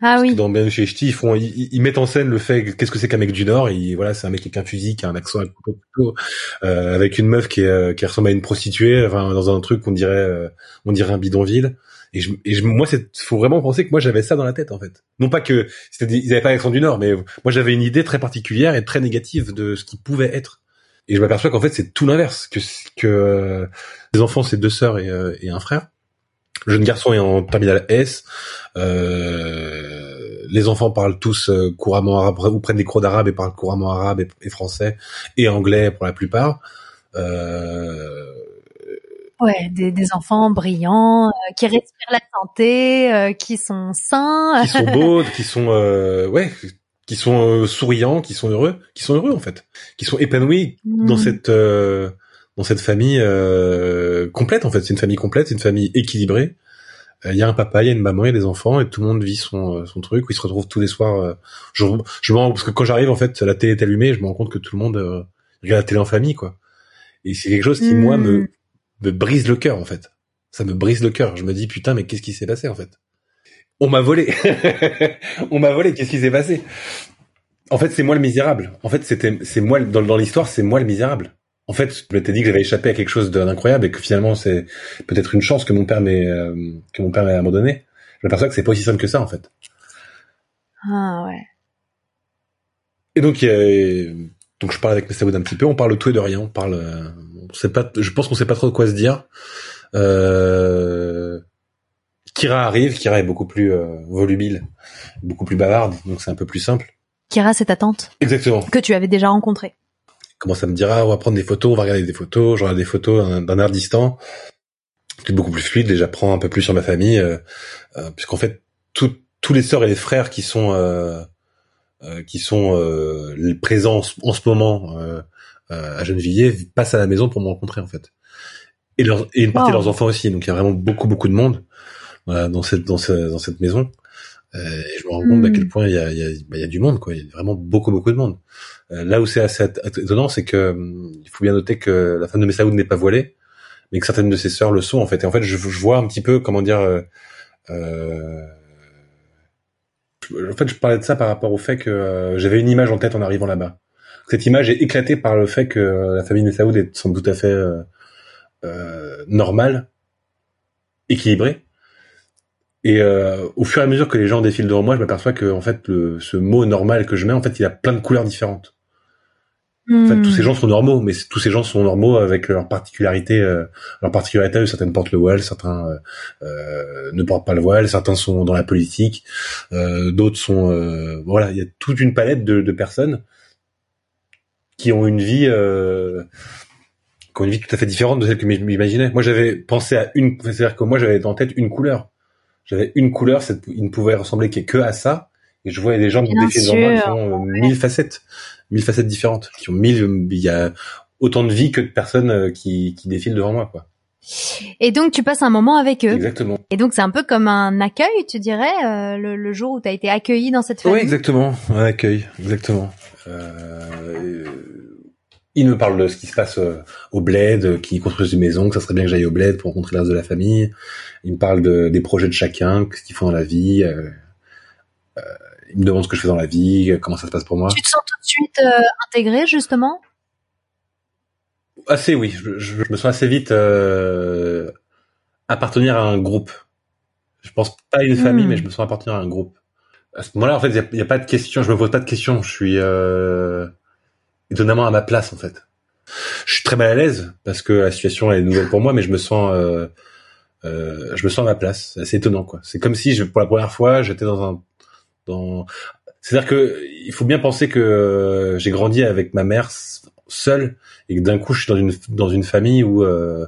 Ah oui. Dans les Ch'tis, ils font, ils, ils mettent en scène le fait, que- qu'est-ce que c'est qu'un mec du Nord Et voilà, c'est un mec avec un fusil, qui a un accent à couteau, couteau, euh, avec une meuf qui, est, euh, qui ressemble à une prostituée, enfin dans un truc qu'on dirait, euh, on dirait un bidonville. Et, je, et je, moi, c'est, faut vraiment penser que moi j'avais ça dans la tête en fait. Non pas que c'était, des- ils avaient pas l'accent du Nord, mais moi j'avais une idée très particulière et très négative de ce qui pouvait être. Et je m'aperçois qu'en fait c'est tout l'inverse, que que euh, les enfants c'est deux sœurs et, et un frère. Jeune garçon est en terminale S. Euh, les enfants parlent tous euh, couramment arabe ou prennent des cours d'arabe et parlent couramment arabe et, et français et anglais pour la plupart. Euh, Ouais, des, des enfants brillants, euh, qui respirent la santé, euh, qui sont sains. qui sont beaux, qui sont euh, ouais, qui sont souriants, qui sont heureux, qui sont heureux en fait, qui sont épanouis dans Hmm. cette dans cette famille euh, complète en fait. C'est une famille complète, c'est une famille équilibrée. Euh, Il y a un papa, il y a une maman, il y a des enfants et tout le monde vit son euh, son truc. Où ils se retrouvent tous les soirs. euh, je je me rends parce que quand j'arrive en fait, la télé est allumée, je me rends compte que tout le monde euh, regarde la télé en famille quoi. Et c'est quelque chose qui moi Hmm. me me brise le cœur en fait. Ça me brise le cœur. Je me dis putain mais qu'est-ce qui s'est passé en fait? On m'a volé. On m'a volé. Qu'est-ce qui s'est passé? En fait c'est moi le misérable. En fait c'était c'est moi dans, dans l'histoire c'est moi le misérable. En fait je m'étais dit que j'avais échappé à quelque chose d'incroyable et que finalement c'est peut-être une chance que mon père m'ait euh, que mon père m'ait abandonné. Je m'aperçois que c'est pas aussi simple que ça en fait. Ah ouais. Et donc, donc je parle avec Messaoud un petit peu. On parle de tout et de rien. On parle. euh, On sait pas. Je pense qu'on sait pas trop de quoi se dire. Euh, Kira arrive. Kira est beaucoup plus euh, volubile, beaucoup plus bavarde. Donc c'est un peu plus simple. Kira, c'est ta tante? Exactement. que tu avais déjà rencontrée. Commence à me dire ah, on va prendre des photos, on va regarder des photos. Je regarde des photos d'un- air distant. C'est beaucoup plus fluide. Déjà prends un peu plus sur ma famille, euh, euh, puisqu'en fait tout- tous les sœurs et les frères qui sont euh, euh, qui sont euh, présents en ce- en ce moment à Gennevilliers passent à la maison pour me rencontrer en fait. Et, leurs, et une partie Wow. de leurs enfants aussi. Donc il y a vraiment beaucoup beaucoup de monde voilà, dans cette dans, ce- dans cette maison. Et je me rends compte à Mm. quel point il y a, il y, a, bah, il y a du monde quoi. Il y a vraiment beaucoup beaucoup de monde. Euh, là où c'est assez étonnant, c'est que hum, il faut bien noter que la femme de Messaoud n'est pas voilée, mais que certaines de ses sœurs le sont en fait. Et en fait, je, je vois un petit peu comment dire. euh, Euh... En fait, je parlais de ça par rapport au fait que euh, j'avais une image en tête en arrivant là-bas. Cette image est éclatée par le fait que la famille Messaoud est sans tout à fait euh, normale, équilibrée. Et euh, au fur et à mesure que les gens défilent devant moi, je m'aperçois que en fait, le, ce mot normal que je mets, en fait, il a plein de couleurs différentes. En fait, tous ces gens sont normaux, mais tous ces gens sont normaux avec leurs particularités. Euh, leur particularité, certaines portent le voile, certains euh, euh, ne portent pas le voile, certains sont dans la politique, euh, d'autres sont... Euh, voilà, il y a toute une palette de, de personnes qui ont une vie... Euh, qui ont une vie tout à fait différente de celle que je m'imaginais. Moi, j'avais pensé à une... C'est-à-dire que moi, j'avais en tête une couleur. J'avais une couleur, cette, il ne pouvait ressembler que à ça. Et je voyais des gens qui défilaient devant moi qui ont mille facettes mille facettes différentes, qui ont mille, il y a autant de vie que de personnes euh, qui, qui défilent devant moi, quoi. Et donc tu passes un moment avec eux. Exactement. Et donc c'est un peu comme un accueil, tu dirais, euh, le, le, jour où tu as été accueilli dans cette famille? Oui, exactement, un accueil, exactement. Euh, il me parle de ce qui se passe euh, au bled, qui construisent une maison, que ça serait bien que j'aille au bled pour rencontrer le reste de la famille. Il me parle de, des projets de chacun, ce qu'ils font dans la vie. Euh, il me demande ce que je fais dans la vie, comment ça se passe pour moi. Tu te sens tout de suite euh, intégré justement? Assez oui, je, je, me sens assez vite euh, appartenir à un groupe. Je pense pas à une famille, hmm. mais je me sens appartenir à un groupe. À ce moment-là, en fait, il n'y a, a, pas de questions, je me pose pas de questions, je suis euh, étonnamment à ma place en fait. Je suis très mal à l'aise parce que la situation est nouvelle pour moi, mais je me sens euh, euh, je me sens à ma place. C'est assez étonnant quoi. C'est comme si je, pour la première fois j'étais dans un c'est-à-dire que il faut bien penser que euh, j'ai grandi avec ma mère seule et que d'un coup je suis dans une dans une famille où euh,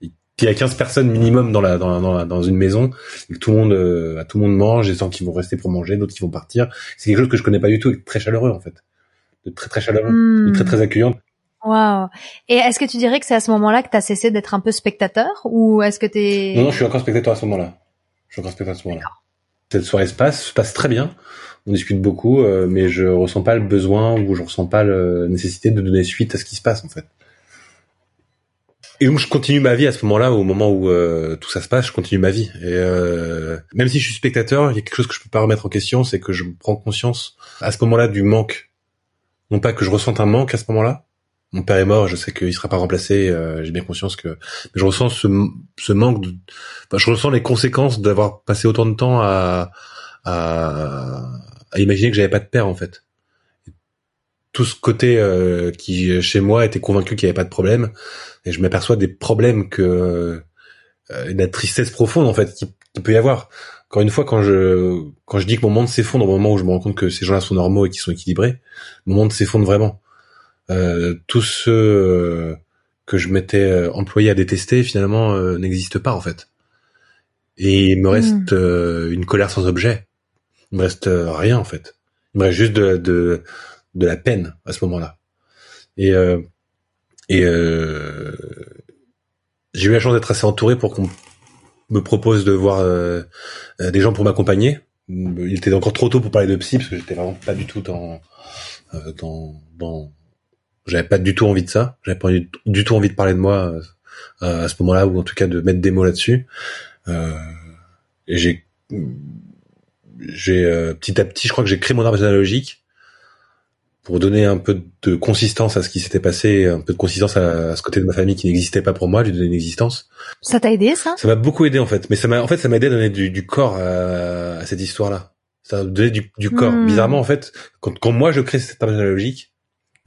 il y a 15 personnes minimum dans la dans, dans, dans une maison et que tout le monde euh, tout le monde mange et sans qui vont rester pour manger d'autres qui vont partir c'est quelque chose que je connais pas du tout et très chaleureux en fait de très très chaleureux hmm. très très accueillant Waouh. Et est-ce que tu dirais que c'est à ce moment-là que tu as cessé d'être un peu spectateur ou est-ce que tu es Non, non, je suis encore spectateur à ce moment-là. Je suis encore spectateur à ce moment-là. Cette soirée se passe, se passe très bien. On discute beaucoup, euh, mais je ressens pas le besoin ou je ressens pas la nécessité de donner suite à ce qui se passe en fait. Et donc je continue ma vie à ce moment-là, au moment où euh, tout ça se passe, je continue ma vie. Et euh, même si je suis spectateur, il y a quelque chose que je peux pas remettre en question, c'est que je prends conscience à ce moment-là du manque. Non pas que je ressente un manque à ce moment-là. Mon père est mort, je sais qu'il sera pas remplacé. Euh, J'ai bien conscience que mais je ressens ce, ce manque. De... Enfin, je ressens les conséquences d'avoir passé autant de temps à, à, à imaginer que j'avais pas de père en fait. Tout ce côté euh, qui chez moi était convaincu qu'il y avait pas de problème, et je m'aperçois des problèmes que euh, la tristesse profonde en fait qui, peut y avoir. Encore une fois, quand je quand je dis que mon monde s'effondre au moment où je me rends compte que ces gens-là sont normaux et qu'ils sont équilibrés, mon monde s'effondre vraiment. Euh, tous ceux euh, que je m'étais euh, employé à détester finalement euh, n'existent pas en fait. Et il me reste mmh. une colère sans objet il me reste rien en fait. Il me reste juste de, de, de la peine à ce moment-là. Et, euh, et euh, j'ai eu la chance d'être assez entouré pour qu'on me propose de voir euh, euh, des gens pour m'accompagner. Il était encore trop tôt pour parler de psy parce que j'étais vraiment pas du tout dans dans, dans j'avais pas du tout envie de ça. J'avais pas du tout envie de parler de moi à ce moment-là ou en tout cas de mettre des mots là-dessus. et j'ai j'ai euh, petit à petit, je crois que j'ai créé mon arbre généalogique pour donner un peu de consistance à ce qui s'était passé, un peu de consistance à, ce côté de ma famille qui n'existait pas pour moi, lui donner une existence. Ça t'a aidé ça? Ça m'a beaucoup aidé en fait, mais ça m'a en fait ça m'a aidé à donner du, du corps à, à, cette histoire-là. Ça a donné du, du corps. Hmm. Bizarrement en fait, quand, quand moi je crée cet arbre généalogique,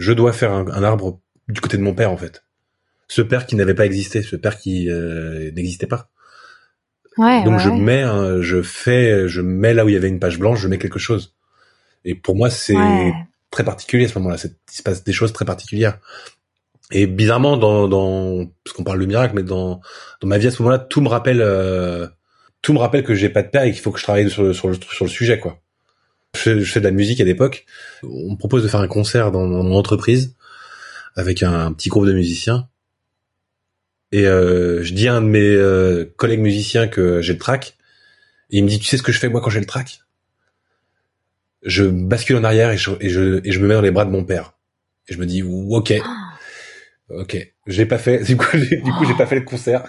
je dois faire un, un, arbre du côté de mon père en fait. Ce père qui n'avait pas existé, ce père qui euh, n'existait pas. Donc je mets, je fais, je mets là où il y avait une page blanche, je mets quelque chose. Et pour moi, c'est très particulier à ce moment-là. Il se passe des choses très particulières. Et bizarrement, dans, dans parce qu'on parle de miracle, mais dans dans ma vie à ce moment-là, tout me rappelle, euh, tout me rappelle que j'ai pas de père et qu'il faut que je travaille sur, sur, le, sur le sujet, quoi. Je fais, je fais de la musique à l'époque. On me propose de faire un concert dans, dans mon entreprise avec un, un petit groupe de musiciens. Et euh, je dis à un de mes euh, collègues musiciens que j'ai le track. Et il me dit, tu sais ce que je fais moi quand j'ai le track Je bascule en arrière et je, et je, et je me mets dans les bras de mon père. Et je me dis, ok, ok, j'ai pas fait. Du coup, du coup, j'ai pas fait le concert.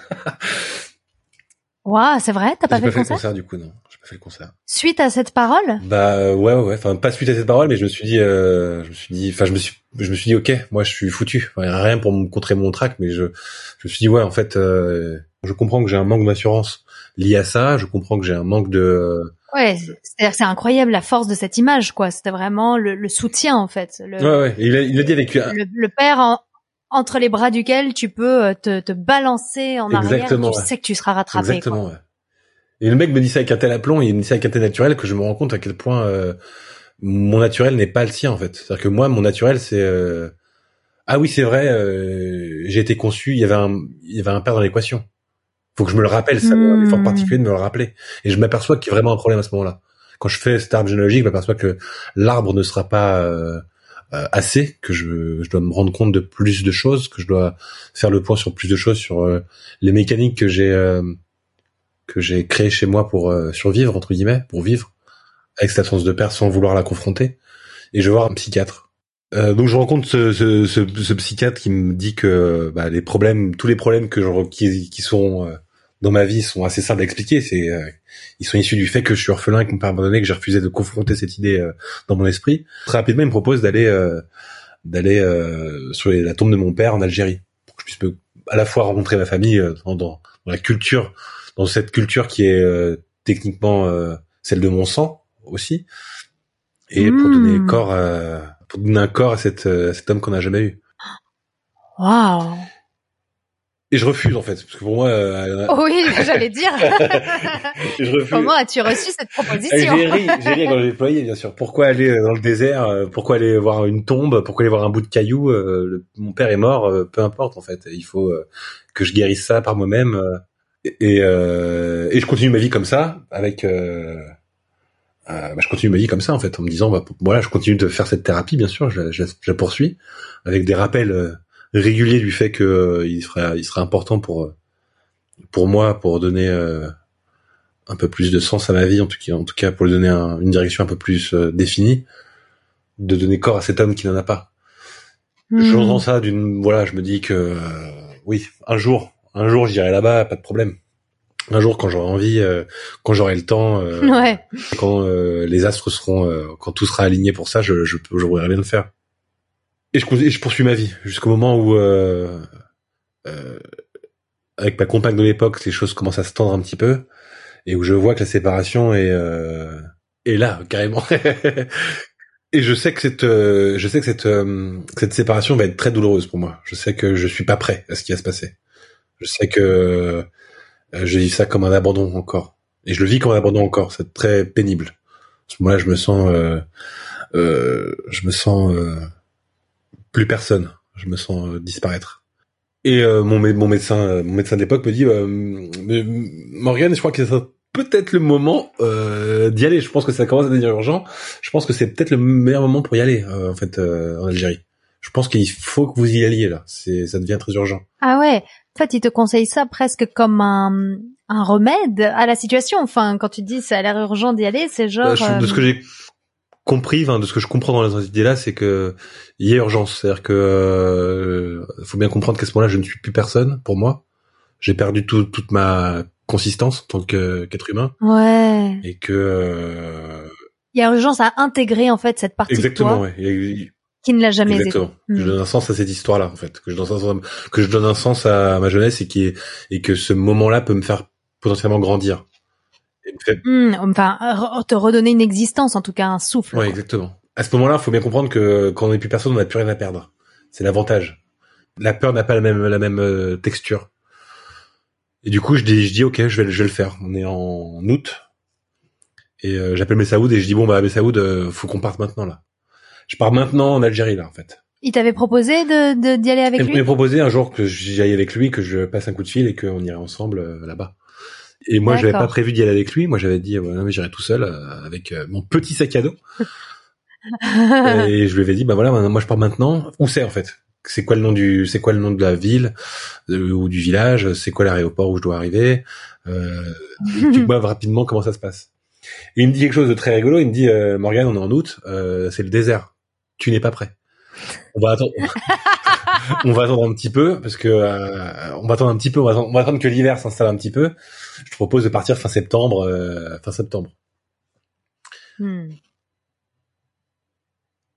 Waouh, c'est vrai? T'as pas, fait, fait, le concert, du coup, non. J'ai pas fait le concert. Suite à cette parole Bah ouais, ouais, Enfin, pas suite à cette parole, mais je me suis dit, euh, je me suis dit, enfin, je me suis, je me suis dit, ok, moi, je suis foutu. Enfin, rien pour me contrer mon trac, mais je, je me suis dit, ouais, en fait, euh, je comprends que j'ai un manque d'assurance lié à ça. Je comprends que j'ai un manque de. Ouais, c'est-à-dire c'est incroyable la force de cette image, quoi. C'était vraiment le, le, soutien, en fait. Le, ouais, ouais. Il a, il a dit avec le, le père en, entre les bras duquel tu peux euh, te, te balancer en Exactement, arrière, tu sais que tu seras rattrapé. Exactement. Quoi. Ouais. Et le mec me dit ça avec un tel aplomb, il me dit ça avec un tel naturel que je me rends compte à quel point euh, mon naturel n'est pas le sien en fait. C'est-à-dire que moi, mon naturel, c'est euh... ah oui, c'est vrai, euh, j'ai été conçu, il y avait un, il y avait un père dans l'équation. Faut que je me le rappelle, ça, mmh. un effort particulier de me le rappeler. Et je m'aperçois qu'il y a vraiment un problème à ce moment-là. Quand je fais cet arbre généalogique, je m'aperçois que l'arbre ne sera pas euh, euh, assez, que je, je, dois me rendre compte de plus de choses, que je dois faire le point sur plus de choses, sur euh, les mécaniques que j'ai euh, que j'ai créées chez moi pour euh, survivre entre guillemets, pour vivre avec cette absence de père sans vouloir la confronter. Et je vais voir un psychiatre. donc je rencontre ce, ce, ce, ce, psychiatre qui me dit que bah, les problèmes, tous les problèmes que je, qui, qui sont dans ma vie sont assez simples à expliquer. C'est, euh, ils sont issus du fait que je suis orphelin et qu'on m'a abandonné, que j'ai refusé de confronter cette idée euh, dans mon esprit. Très rapidement, il me propose d'aller euh, d'aller sur la tombe de mon père en Algérie, pour que je puisse à la fois rencontrer ma famille dans, dans, la culture, dans cette culture qui est techniquement celle de mon sang aussi, et pour donner Mmh. corps, à, pour donner un corps à, cette, à cet homme qu'on n'a jamais eu. Waouh Et je refuse en fait, parce que pour moi. Euh, oui, j'allais dire. je refuse. Comment as-tu reçu cette proposition J'ai ri, j'ai ri quand j'ai déployé, bien sûr. Pourquoi aller dans le désert Pourquoi aller voir une tombe Pourquoi aller voir un bout de caillou Mon père est mort, peu importe en fait. Il faut que je guérisse ça par moi-même. Et, euh, et je continue ma vie comme ça, avec. Euh, bah, je continue ma vie comme ça en fait, en me disant, bah, voilà, je continue de faire cette thérapie, bien sûr, je, je, je la poursuis, avec des rappels régulier du fait que euh, il serait il serait important pour pour moi pour donner euh, un peu plus de sens à ma vie en tout cas en tout cas pour lui donner un, une direction un peu plus euh, définie de donner corps à cet homme qui n'en a pas mmh. je ressens ça d'une voilà je me dis que euh, oui un jour un jour j'irai là-bas pas de problème un jour quand j'aurai envie quand j'aurai le temps ouais. quand les astres seront quand tout sera aligné pour ça je je, je bien le faire et je, et je poursuis ma vie jusqu'au moment où, euh, euh, avec ma compagne de l'époque, les choses commencent à se tendre un petit peu et où je vois que la séparation est, euh, est là carrément. et je sais que cette, euh, je sais que cette, euh, cette séparation va être très douloureuse pour moi. Je sais que je suis pas prêt à ce qui va se passer. Je sais que euh, je vis ça comme un abandon encore. Et je le vis comme un abandon encore. C'est très pénible. À ce moment-là, je me sens, je me sens plus personne. Je me sens euh, disparaître. Et euh, mon, mon médecin, euh, mon médecin d'époque me dit, Morgan, je crois que c'est peut-être le moment d'y aller. Je pense que ça commence à devenir urgent. Je pense que c'est peut-être le meilleur moment pour y aller, en fait, en Algérie. Je pense qu'il faut que vous y alliez là. C'est, ça devient très urgent. Ah ouais. En fait, il te conseille ça presque comme un, un remède à la situation. Enfin, quand tu dis ça a l'air urgent d'y aller, c'est genre. Bah, de ce que j'ai compris, de ce que je comprends dans cette idée-là, c'est que il y a urgence. C'est-à-dire que euh, faut bien comprendre qu'à ce moment-là, je ne suis plus personne pour moi. J'ai perdu tout, toute ma consistance en tant qu'être humain. Ouais. Et que euh... il y a urgence à intégrer en fait cette partie exactement, de toi ouais. Qui ne l'a jamais exactement. été. Que je donne un sens à cette histoire-là, en fait. Que je donne un sens, à, que je donne un sens à ma jeunesse et qui et que ce moment-là peut me faire potentiellement grandir. Fait... Mmh, enfin, te redonner une existence, en tout cas un souffle. Ouais, quoi. exactement. À ce moment-là, il faut bien comprendre que quand on n'est plus personne, on n'a plus rien à perdre. C'est l'avantage. La peur n'a pas la même la même euh, texture. Et du coup, je dis, je dis, ok, je vais, je vais le faire. On est en août et euh, j'appelle Messaoud et je dis bon bah Messaoud, euh, faut qu'on parte maintenant là. Je pars maintenant en Algérie là en fait. Il t'avait proposé de d'y aller avec Il lui. Il m'avait proposé un jour que j'y aille avec lui, que je passe un coup de fil et qu'on irait ensemble euh, là-bas. Et moi, j'avais pas prévu d'y aller avec lui. Moi, j'avais dit, ouais, non, mais j'irai tout seul euh, avec euh, mon petit sac à dos. et je lui avais dit, bah voilà, moi, je pars maintenant. Où c'est en fait? C'est quoi le nom du, c'est quoi le nom de la ville euh, ou du village? C'est quoi l'aéroport où je dois arriver? Euh, Tu vois rapidement comment ça se passe. Et il me dit quelque chose de très rigolo. Il me dit, euh, Morgan, on est en août, c'est le désert. Tu n'es pas prêt. On va attendre. on va attendre un petit peu parce que euh, on va attendre un petit peu, on va attendre, on va attendre que l'hiver s'installe un petit peu. Je te propose de partir fin septembre, euh, fin septembre. Hmm.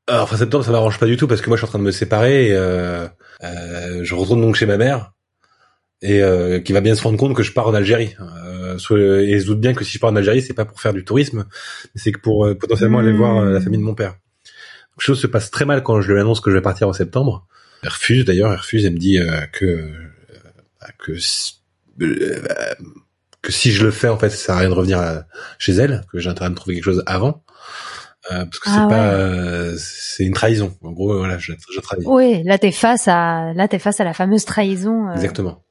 Alors fin septembre, ça m'arrange pas du tout parce que moi je suis en train de me séparer. Et, euh, euh, je retourne donc chez ma mère et euh, qui va bien se rendre compte que je pars en Algérie. Euh, et se doute bien que si je pars en Algérie, c'est pas pour faire du tourisme, c'est que pour potentiellement aller Hmm. voir la famille de mon père. Les choses se passent très mal quand je lui annonce que je vais partir en septembre. Elle refuse d'ailleurs, elle refuse, elle me dit euh, que euh, que euh, que si je le fais en fait, ça sert à rien de revenir à- chez elle, que j'ai intérêt à me trouver quelque chose avant. Euh, parce que c'est Ah pas ouais. euh, c'est une trahison. En gros, voilà, je, je trahis. Oui, là t'es face à là t'es face à la fameuse trahison. euh. Exactement.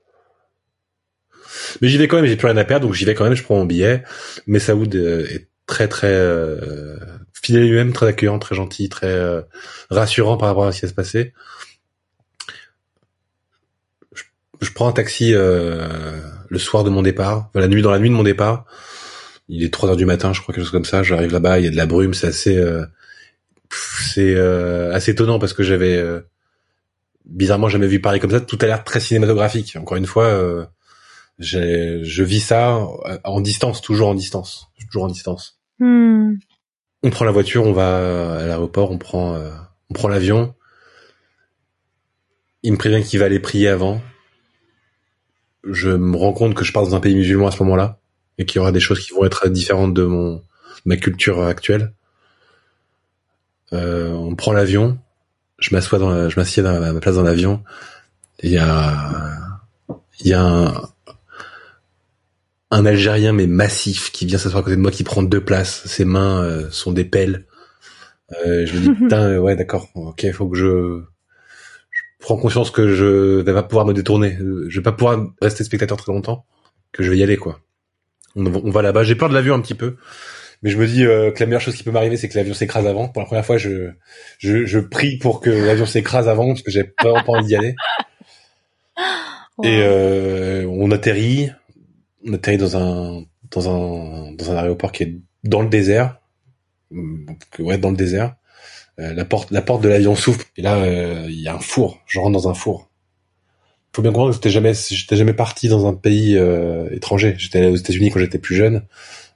Mais j'y vais quand même, j'ai plus rien à perdre, donc j'y vais quand même, je prends mon billet. Mais Saoud euh, est très très euh, fidèle lui-même, très accueillant, très gentil, très euh, rassurant par rapport à ce qui va se passer. Je, je prends un taxi euh, le soir de mon départ, enfin, la nuit dans la nuit de mon départ. Il est 3 heures du matin, je crois quelque chose comme ça. J'arrive là-bas, il y a de la brume, c'est assez euh, c'est euh, assez étonnant parce que j'avais euh, bizarrement jamais vu Paris comme ça. Tout a l'air très cinématographique. Encore une fois, euh, je vis ça en distance, toujours en distance, toujours en distance. Hmm. On prend la voiture, on va à l'aéroport, on prend, euh, on prend l'avion. Il me prévient qu'il va aller prier avant. Je me rends compte que je pars dans un pays musulman à ce moment-là et qu'il y aura des choses qui vont être différentes de mon ma culture actuelle. Euh, on prend l'avion. Je m'assois dans, la- je m'assieds ma place dans l'avion. Il y a, il y a un, un Algérien mais massif qui vient s'asseoir à côté de moi, qui prend deux places. Ses mains euh, sont des pelles. Euh, je me dis putain, ouais d'accord, ok, faut que je, je prends conscience que je vais pas pouvoir me détourner. Je vais pas pouvoir rester spectateur très longtemps. Que je vais y aller quoi. On, on va là-bas. J'ai peur de l'avion un petit peu. Mais je me dis euh, que la meilleure chose qui peut m'arriver, c'est que l'avion s'écrase avant. Pour la première fois, je, je, je prie pour que l'avion s'écrase avant, parce que j'ai pas envie d'y aller. Et euh, on atterrit, on atterrit dans un dans un dans un aéroport qui est dans le désert, ouais dans le désert. Euh, la porte la porte de l'avion s'ouvre et là euh, il y a un four. Je rentre dans un four. Faut bien comprendre que j'étais jamais j'étais jamais parti dans un pays euh, étranger. J'étais allé aux États-Unis quand j'étais plus jeune.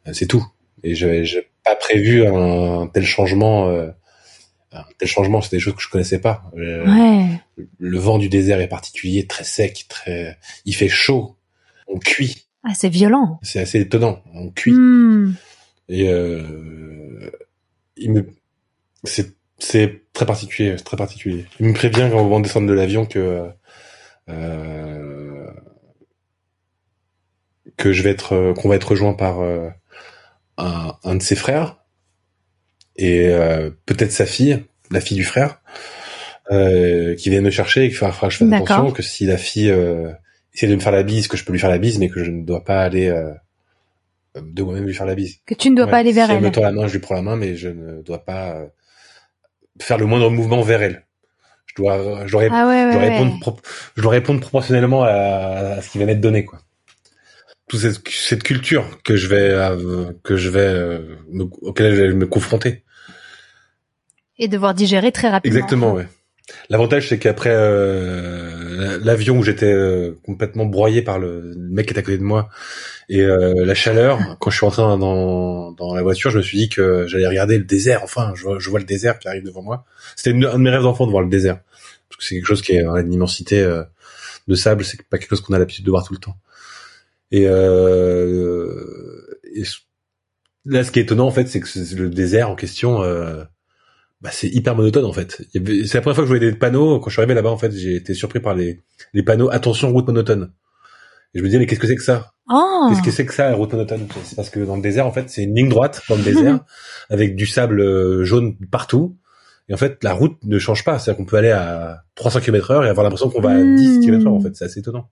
Euh, c'est tout. Et j'avais pas prévu un, tel changement. euh, un tel changement, c'est des choses que je connaissais pas. Ouais. le vent du désert est particulier, très sec, très. Il fait chaud. On cuit. Ah, c'est violent. C'est assez étonnant. On cuit. Hmm. Et euh, il me. C'est c'est très particulier, très particulier. Il me prévient quand on va descendre de l'avion que euh, que je vais être qu'on va être rejoint par euh, un, un de ses frères et euh, peut-être sa fille, la fille du frère, euh, qui vient me chercher et qu'il faudra que je fasse attention que si la fille euh, essaie de me faire la bise, que je peux lui faire la bise, mais que je ne dois pas aller euh, de moi-même lui faire la bise. Que tu ne dois Ouais, pas aller vers si elle. me elle. tend la main, je lui prends la main, mais je ne dois pas euh, faire le moindre mouvement vers elle. Je dois, je dois, rép- Ah ouais, je dois ouais. répondre, pro- je dois répondre proportionnellement à, à ce qui va m'être donné, quoi. Toute cette, cette culture que je vais, euh, que je vais, euh, me, auquel je vais me confronter. Et devoir digérer très rapidement. Exactement, ouais. L'avantage, c'est qu'après euh, l'avion où j'étais euh, complètement broyé par le, mec qui était à côté de moi et euh, la chaleur, quand je suis rentré dans, dans la voiture, je me suis dit que j'allais regarder le désert. Enfin, je vois, je vois le désert qui arrive devant moi. C'était un de mes rêves d'enfant de voir le désert, parce que c'est quelque chose qui est une immensité euh, de sable. C'est pas quelque chose qu'on a l'habitude de voir tout le temps. Et, euh, et là, ce qui est étonnant en fait, c'est que le désert en question. Bah, c'est hyper monotone en fait. C'est la première fois que je voyais des panneaux. Quand je suis arrivé là-bas, en fait, j'ai été surpris par les, les panneaux attention route monotone. Et je me disais mais qu'est-ce que c'est que ça? Oh. Qu'est-ce que c'est que ça la route monotone? C'est parce que dans le désert en fait c'est une ligne droite dans le désert avec du sable euh, jaune partout. Et en fait la route ne change pas. C'est-à-dire qu'on peut aller à 300 km heure et avoir l'impression qu'on va à Hmm. 10 km heure en fait. C'est assez étonnant.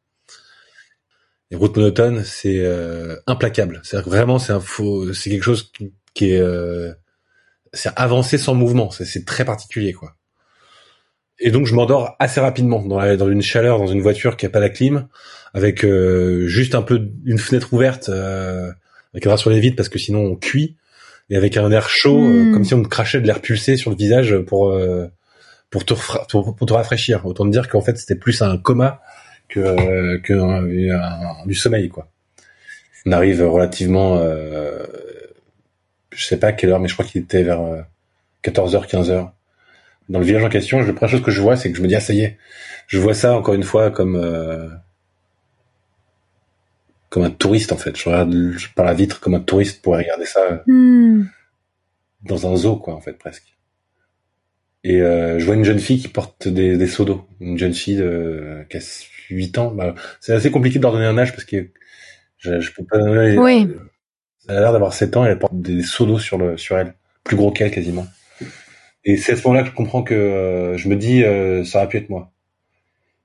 Les routes monotones c'est euh, implacable. C'est-à-dire que vraiment c'est un faux, c'est quelque chose qui, qui est euh, c'est avancer sans mouvement. C'est, très particulier, quoi. Et donc je m'endors assez rapidement dans, la- dans une chaleur, dans une voiture qui a pas la clim, avec euh, juste un peu une fenêtre ouverte, euh, avec un drap sur les vitres parce que sinon on cuit, et avec un air chaud, euh, Mm. comme si on crachait de l'air pulsé sur le visage pour euh, pour te pour, te rafraîchir. Autant dire qu'en fait c'était plus un coma que que du sommeil quoi. On arrive relativement, euh, je sais pas à quelle heure, mais je crois qu'il était vers 14h, euh, 15h. Dans le village en question, la première chose que je vois, c'est que je me dis ah ça y est, je vois ça encore une fois comme euh, comme un touriste en fait. Je regarde par la vitre comme un touriste pour regarder ça hmm. dans un zoo quoi en fait presque. Et euh, je vois une jeune fille qui porte des, des seaux d'eau, une jeune fille de qui a 8 ans. Bah, c'est assez compliqué de leur donner un âge parce que je, je peux pas. Oui. Elle a l'air d'avoir 7 ans et elle porte des seaux d'eau sur le sur elle, plus gros qu'elle quasiment. Et c'est à ce moment-là que je comprends que euh, je me dis euh, ça aurait pu être moi.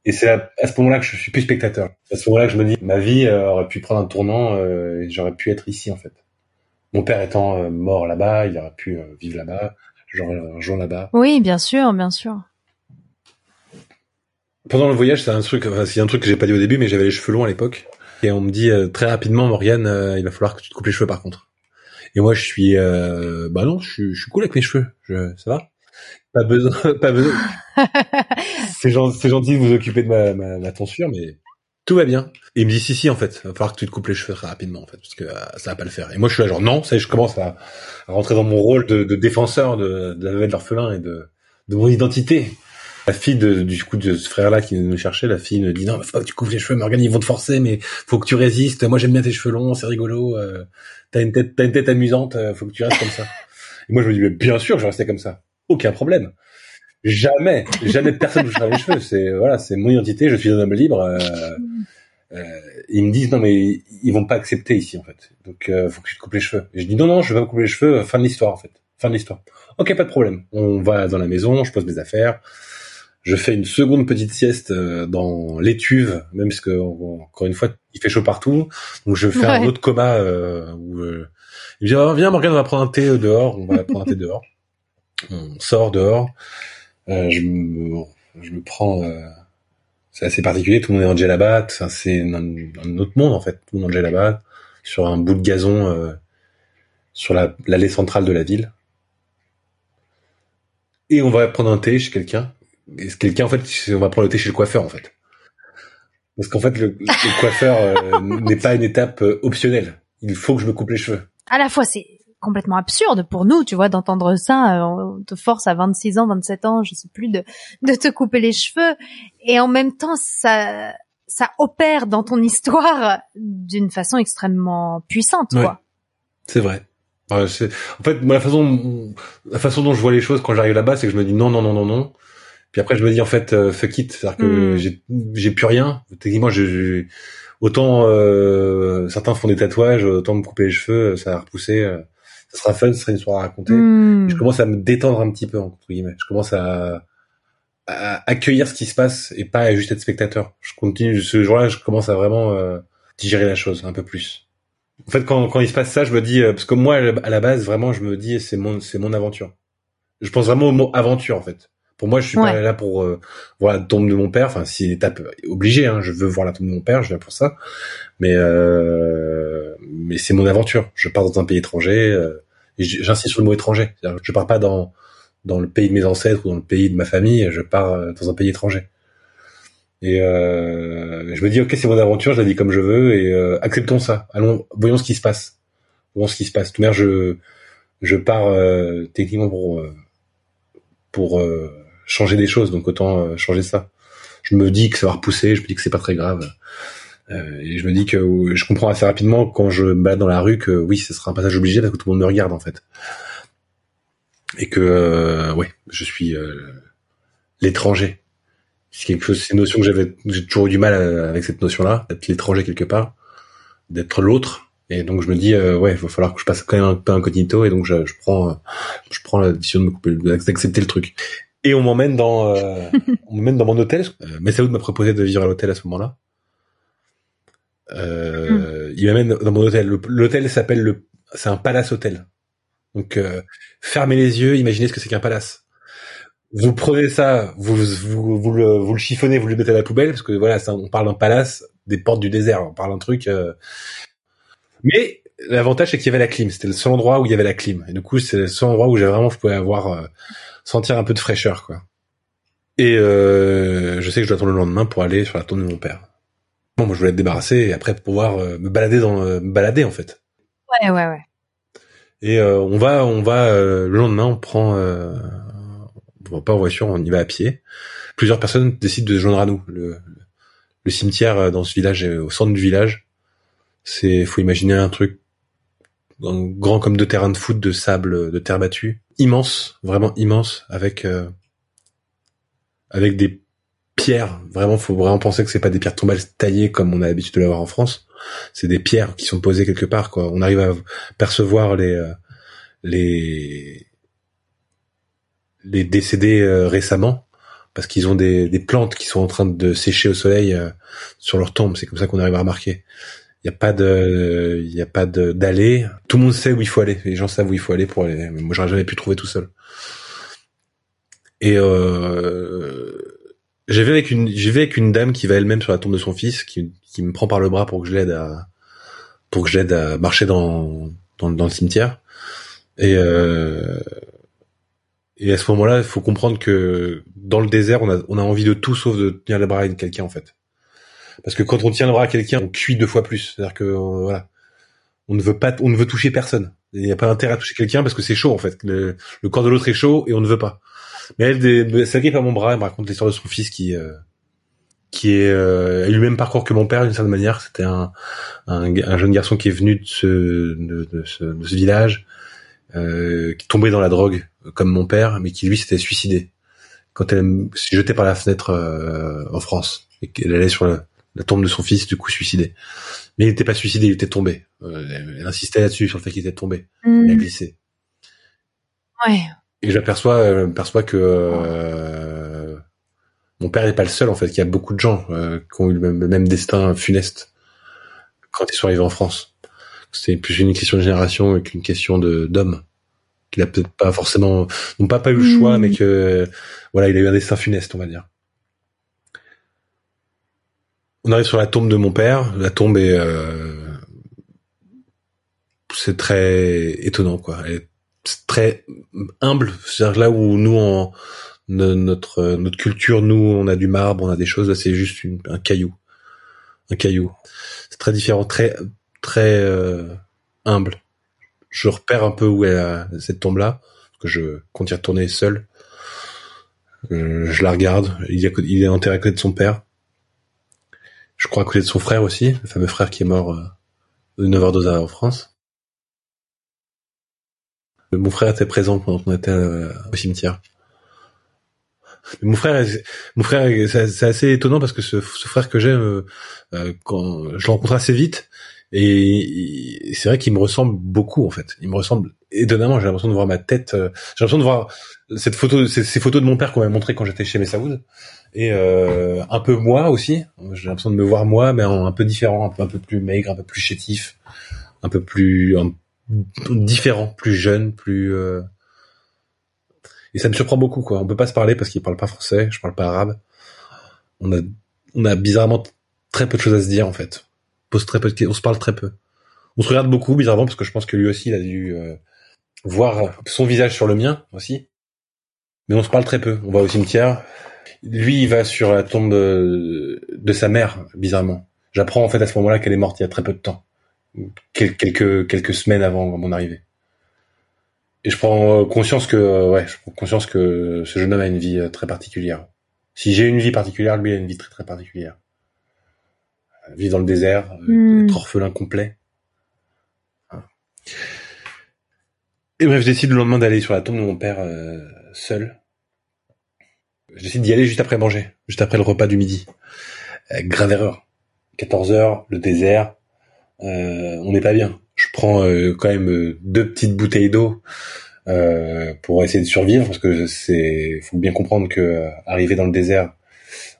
Et c'est à, ce moment-là que je suis plus spectateur. À ce moment-là que je me dis ma vie euh, aurait pu prendre un tournant et j'aurais pu être ici en fait. Mon père étant mort là-bas, il aurait pu vivre là-bas, j'aurais rejoint là-bas. Oui, bien sûr, bien sûr. Pendant le voyage, c'est un truc, enfin, c'est un truc que j'ai pas dit au début, mais j'avais les cheveux longs à l'époque. Et on me dit très rapidement, Morgane, il va falloir que tu te coupes les cheveux par contre. Et moi, je suis, euh, bah non, je suis, je suis cool avec mes cheveux. Je, ça va Pas besoin, pas besoin. c'est gentil, gentil de vous occuper de ma, ma, ma, tonsure, mais tout va bien. Et il me dit si si en fait, il va falloir que tu te coupes les cheveux très rapidement en fait, parce que euh, ça va pas le faire. Et moi, je suis là genre non, ça, je commence à, à rentrer dans mon rôle de, de défenseur de, de la veuve de l'orphelin et de, de mon identité. La fille de, du coup de ce frère-là qui nous cherchait, la fille me dit non, faut que tu coupes les cheveux, Morgane, ils vont te forcer, mais faut que tu résistes. Moi, j'aime bien tes cheveux longs, c'est rigolo. Euh, t'as une tête, t'as une tête amusante, euh, faut que tu restes comme ça. Et moi, je me dis, mais bien sûr, je rester comme ça. Aucun problème. Jamais, jamais personne ne touchera les cheveux. C'est voilà, c'est mon identité. Je suis un homme libre. Euh, euh, ils me disent non, mais ils vont pas accepter ici en fait. Donc, euh, faut que tu te coupes les cheveux. Et je dis non, non, je vais pas me couper les cheveux. Fin de l'histoire en fait. Fin de l'histoire. Ok, pas de problème. On va dans la maison, je pose mes affaires. Je fais une seconde petite sieste euh, dans l'étuve, même parce que encore une fois, il fait chaud partout. Donc je fais un autre coma euh, où euh, il me dit oh, viens Morgane, on va prendre un thé dehors. On va prendre un thé dehors. On sort dehors. Euh, je, me, je me prends. Euh, c'est assez particulier. Tout le monde est en djellaba. c'est un, un, autre monde en fait. Tout le monde en djellaba sur un bout de gazon sur l'allée centrale de la ville. Et on va prendre un thé chez quelqu'un quelqu'un en fait on va prendre le thé chez le coiffeur en fait. Parce qu'en fait le, coiffeur euh, n'est pas une étape euh, optionnelle. Il faut que je me coupe les cheveux. À la fois c'est complètement absurde pour nous tu vois d'entendre ça euh, on te force à 26 ans 27 ans je sais plus de de te couper les cheveux. Et en même temps ça ça opère dans ton histoire d'une façon extrêmement puissante quoi. C'est vrai. En fait moi, la façon la façon dont je vois les choses quand j'arrive là-bas c'est que je me dis non non non non non puis après, je me dis en fait, euh, fuck it, c'est-à-dire que hmm. j'ai plus rien. Techniquement, je, autant euh, certains font des tatouages, autant me couper les cheveux, ça va repousser. Euh, ça sera fun, ça sera une histoire à raconter. Hmm. Je commence à me détendre un petit peu entre guillemets. Je commence à, à accueillir ce qui se passe et pas à juste être spectateur. Je continue ce jour-là, je commence à vraiment euh, digérer la chose un peu plus. En fait, quand, quand il se passe ça, je me dis parce que moi à la base, vraiment, je me dis c'est mon c'est mon aventure. Je pense vraiment au mot aventure en fait. Pour moi, je suis pas là pour euh, voir la tombe de mon père. Enfin, si étape obligée, hein, je veux voir la tombe de mon père, je viens pour ça. Mais euh, mais c'est mon aventure. Je pars dans un pays étranger. Euh, j'insiste sur le mot étranger. Je pars pas dans dans le pays de mes ancêtres ou dans le pays de ma famille. Je pars euh, dans un pays étranger. Et euh, je me dis ok, c'est mon aventure. Je la dis comme je veux et euh, acceptons ça. Allons, voyons ce qui se passe. Voyons ce qui se passe. Tout de je je pars techniquement pour pour changer des choses, donc autant euh, changer ça. Je me dis que ça va repousser, je me dis que c'est pas très grave. Euh, et je me dis que je comprends assez rapidement quand je me balade dans la rue que oui, ce sera un passage obligé parce que tout le monde me regarde en fait. Et que euh, ouais, je suis l'étranger. C'est quelque chose, c'est une notion que j'avais, j'ai toujours eu du mal avec cette notion-là, d'être l'étranger quelque part, d'être l'autre. Et donc je me dis ouais, il va falloir que je passe quand même un peu incognito et donc je, je prends je prends la décision de me couper, d'accepter le truc et on m'emmène dans euh, on m'emmène dans mon hôtel. Euh, Messaoud m'a proposé de vivre à l'hôtel à ce moment-là. Euh. Il m'amène dans mon hôtel. L'hôtel s'appelle le c'est un palace hôtel. Donc euh, fermez les yeux, imaginez ce que c'est qu'un palace. Vous prenez ça, vous vous, vous, le, vous le chiffonnez, vous le mettez à la poubelle parce que voilà, ça, on parle d'un palace, des portes du désert, on parle d'un truc. Euh. Mais l'avantage c'est qu'il y avait la clim. C'était le seul endroit où il y avait la clim. Et du coup, c'est le seul endroit où j'ai vraiment je pouvais avoir sentir un peu de fraîcheur, quoi. Et euh, je sais que je dois attendre le lendemain pour aller sur la tombe de mon père. Bon, moi je voulais être débarrassé et après pouvoir euh, me balader dans me balader en fait. Ouais, ouais, ouais. Et on va, on va le lendemain, on prend, on va pas en voiture, on y va à pied. Plusieurs personnes décident de se joindre à nous. Le, le cimetière dans ce village, au centre du village, c'est, faut imaginer un truc grand comme deux terrains de foot de sable, de terre battue, immense, vraiment immense, avec euh, avec des pierres. Vraiment, faut vraiment penser que c'est pas des pierres tombales taillées comme on a l'habitude de l'avoir en France. C'est des pierres qui sont posées quelque part. Quoi. On arrive à percevoir les euh, les les décédés euh, récemment parce qu'ils ont des, des plantes qui sont en train de sécher au soleil sur leur tombe. C'est comme ça qu'on arrive à remarquer. Il y a pas de, il y a pas de d'aller. Tout le monde sait où il faut aller. Les gens savent où il faut aller pour aller. Moi, j'aurais jamais pu trouver tout seul. Et euh, j'ai vu avec une, j'ai vu avec une dame qui va elle-même sur la tombe de son fils, qui, qui me prend par le bras pour que je l'aide à, pour que je l'aide à marcher dans, dans, le cimetière. Et euh, et à ce moment-là, il faut comprendre que dans le désert, on a, on a envie de tout sauf de tenir le bras à quelqu'un en fait. Parce que quand on tient le bras à quelqu'un, on cuit deux fois plus. C'est-à-dire que euh, voilà, on ne veut pas, on ne veut toucher personne. Il n'y a pas intérêt à toucher quelqu'un parce que c'est chaud en fait. Le, corps de l'autre est chaud et on ne veut pas. Mais elle, s'agrippe à mon bras, elle me raconte l'histoire de son fils qui euh, qui est euh, a eu le même parcours que mon père d'une certaine manière. C'était un, un, jeune garçon qui est venu de ce, de, ce, de ce village, euh, qui tombait dans la drogue comme mon père, mais qui lui s'était suicidé quand elle s'est jetée par la fenêtre euh, en France et qu'elle allait sur le, la tombe de son fils, du coup suicidé. Mais il n'était pas suicidé, il était tombé. Euh, elle insistait là-dessus sur le fait qu'il était tombé. Il a mm. glissé. Ouais. Et j'aperçois, euh, perçois que euh, mon père n'est pas le seul en fait. Qu'il y a beaucoup de gens euh, qui ont eu le même, destin funeste quand ils sont arrivés en France. C'est plus une question de génération qu'une question de d'homme qu'il a peut-être pas forcément, non pas pas eu le choix, mm. mais que voilà, il a eu un destin funeste, on va dire. On arrive sur la tombe de mon père. La tombe est, euh, c'est très étonnant quoi. Elle est très humble. C'est-à-dire là où nous notre notre culture, nous on a du marbre, on a des choses. Là c'est juste un caillou, un caillou. C'est très différent, très très euh, humble. Je repère un peu où est cette tombe là, parce que je compte y retourner seul. Euh, je la regarde. Il il est enterré à côté de son père je crois à côté de son frère aussi, le fameux frère qui est mort euh, 9 h en France. Mon frère était présent pendant qu'on était euh, au cimetière. mon frère, c'est assez étonnant parce que ce, frère que j'ai, euh, quand je le rencontre assez vite, et c'est vrai qu'il me ressemble beaucoup en fait. Il me ressemble étonnamment. J'ai l'impression de voir ma tête. j'ai l'impression de voir cette photo, ces, photos de mon père qu'on m'a montré quand j'étais chez Messaoud et euh, un peu moi aussi. J'ai l'impression de me voir moi, mais un peu différent, un peu, un plus maigre, un peu plus chétif, un peu plus différent, plus jeune, plus euh... et ça me surprend beaucoup quoi. On peut pas se parler parce qu'il parle pas français, je parle pas arabe. On a on a bizarrement très peu de choses à se dire en fait. On se parle très peu. On se regarde beaucoup bizarrement parce que je pense que lui aussi il a dû euh, voir son visage sur le mien aussi. Mais on se parle très peu. On va au cimetière, lui, il va sur la tombe de, sa mère, bizarrement. J'apprends en fait à ce moment-là qu'elle est morte il y a très peu de temps, quelques semaines avant mon arrivée. Et je prends conscience que ouais, je prends conscience que ce jeune homme a une vie euh, très particulière. Si j'ai une vie particulière, lui a une vie très très particulière. Euh, vit dans le désert, euh, hmm. être orphelin complet. Et bref, je décide le lendemain d'aller sur la tombe de mon père seul je décide d'y aller juste après manger, juste après le repas du midi. Euh, grave erreur. 14 heures, le désert, euh, on n'est pas bien. Je prends euh, quand même euh, deux petites bouteilles d'eau pour essayer de survivre parce que c'est, faut bien comprendre que arriver dans le désert,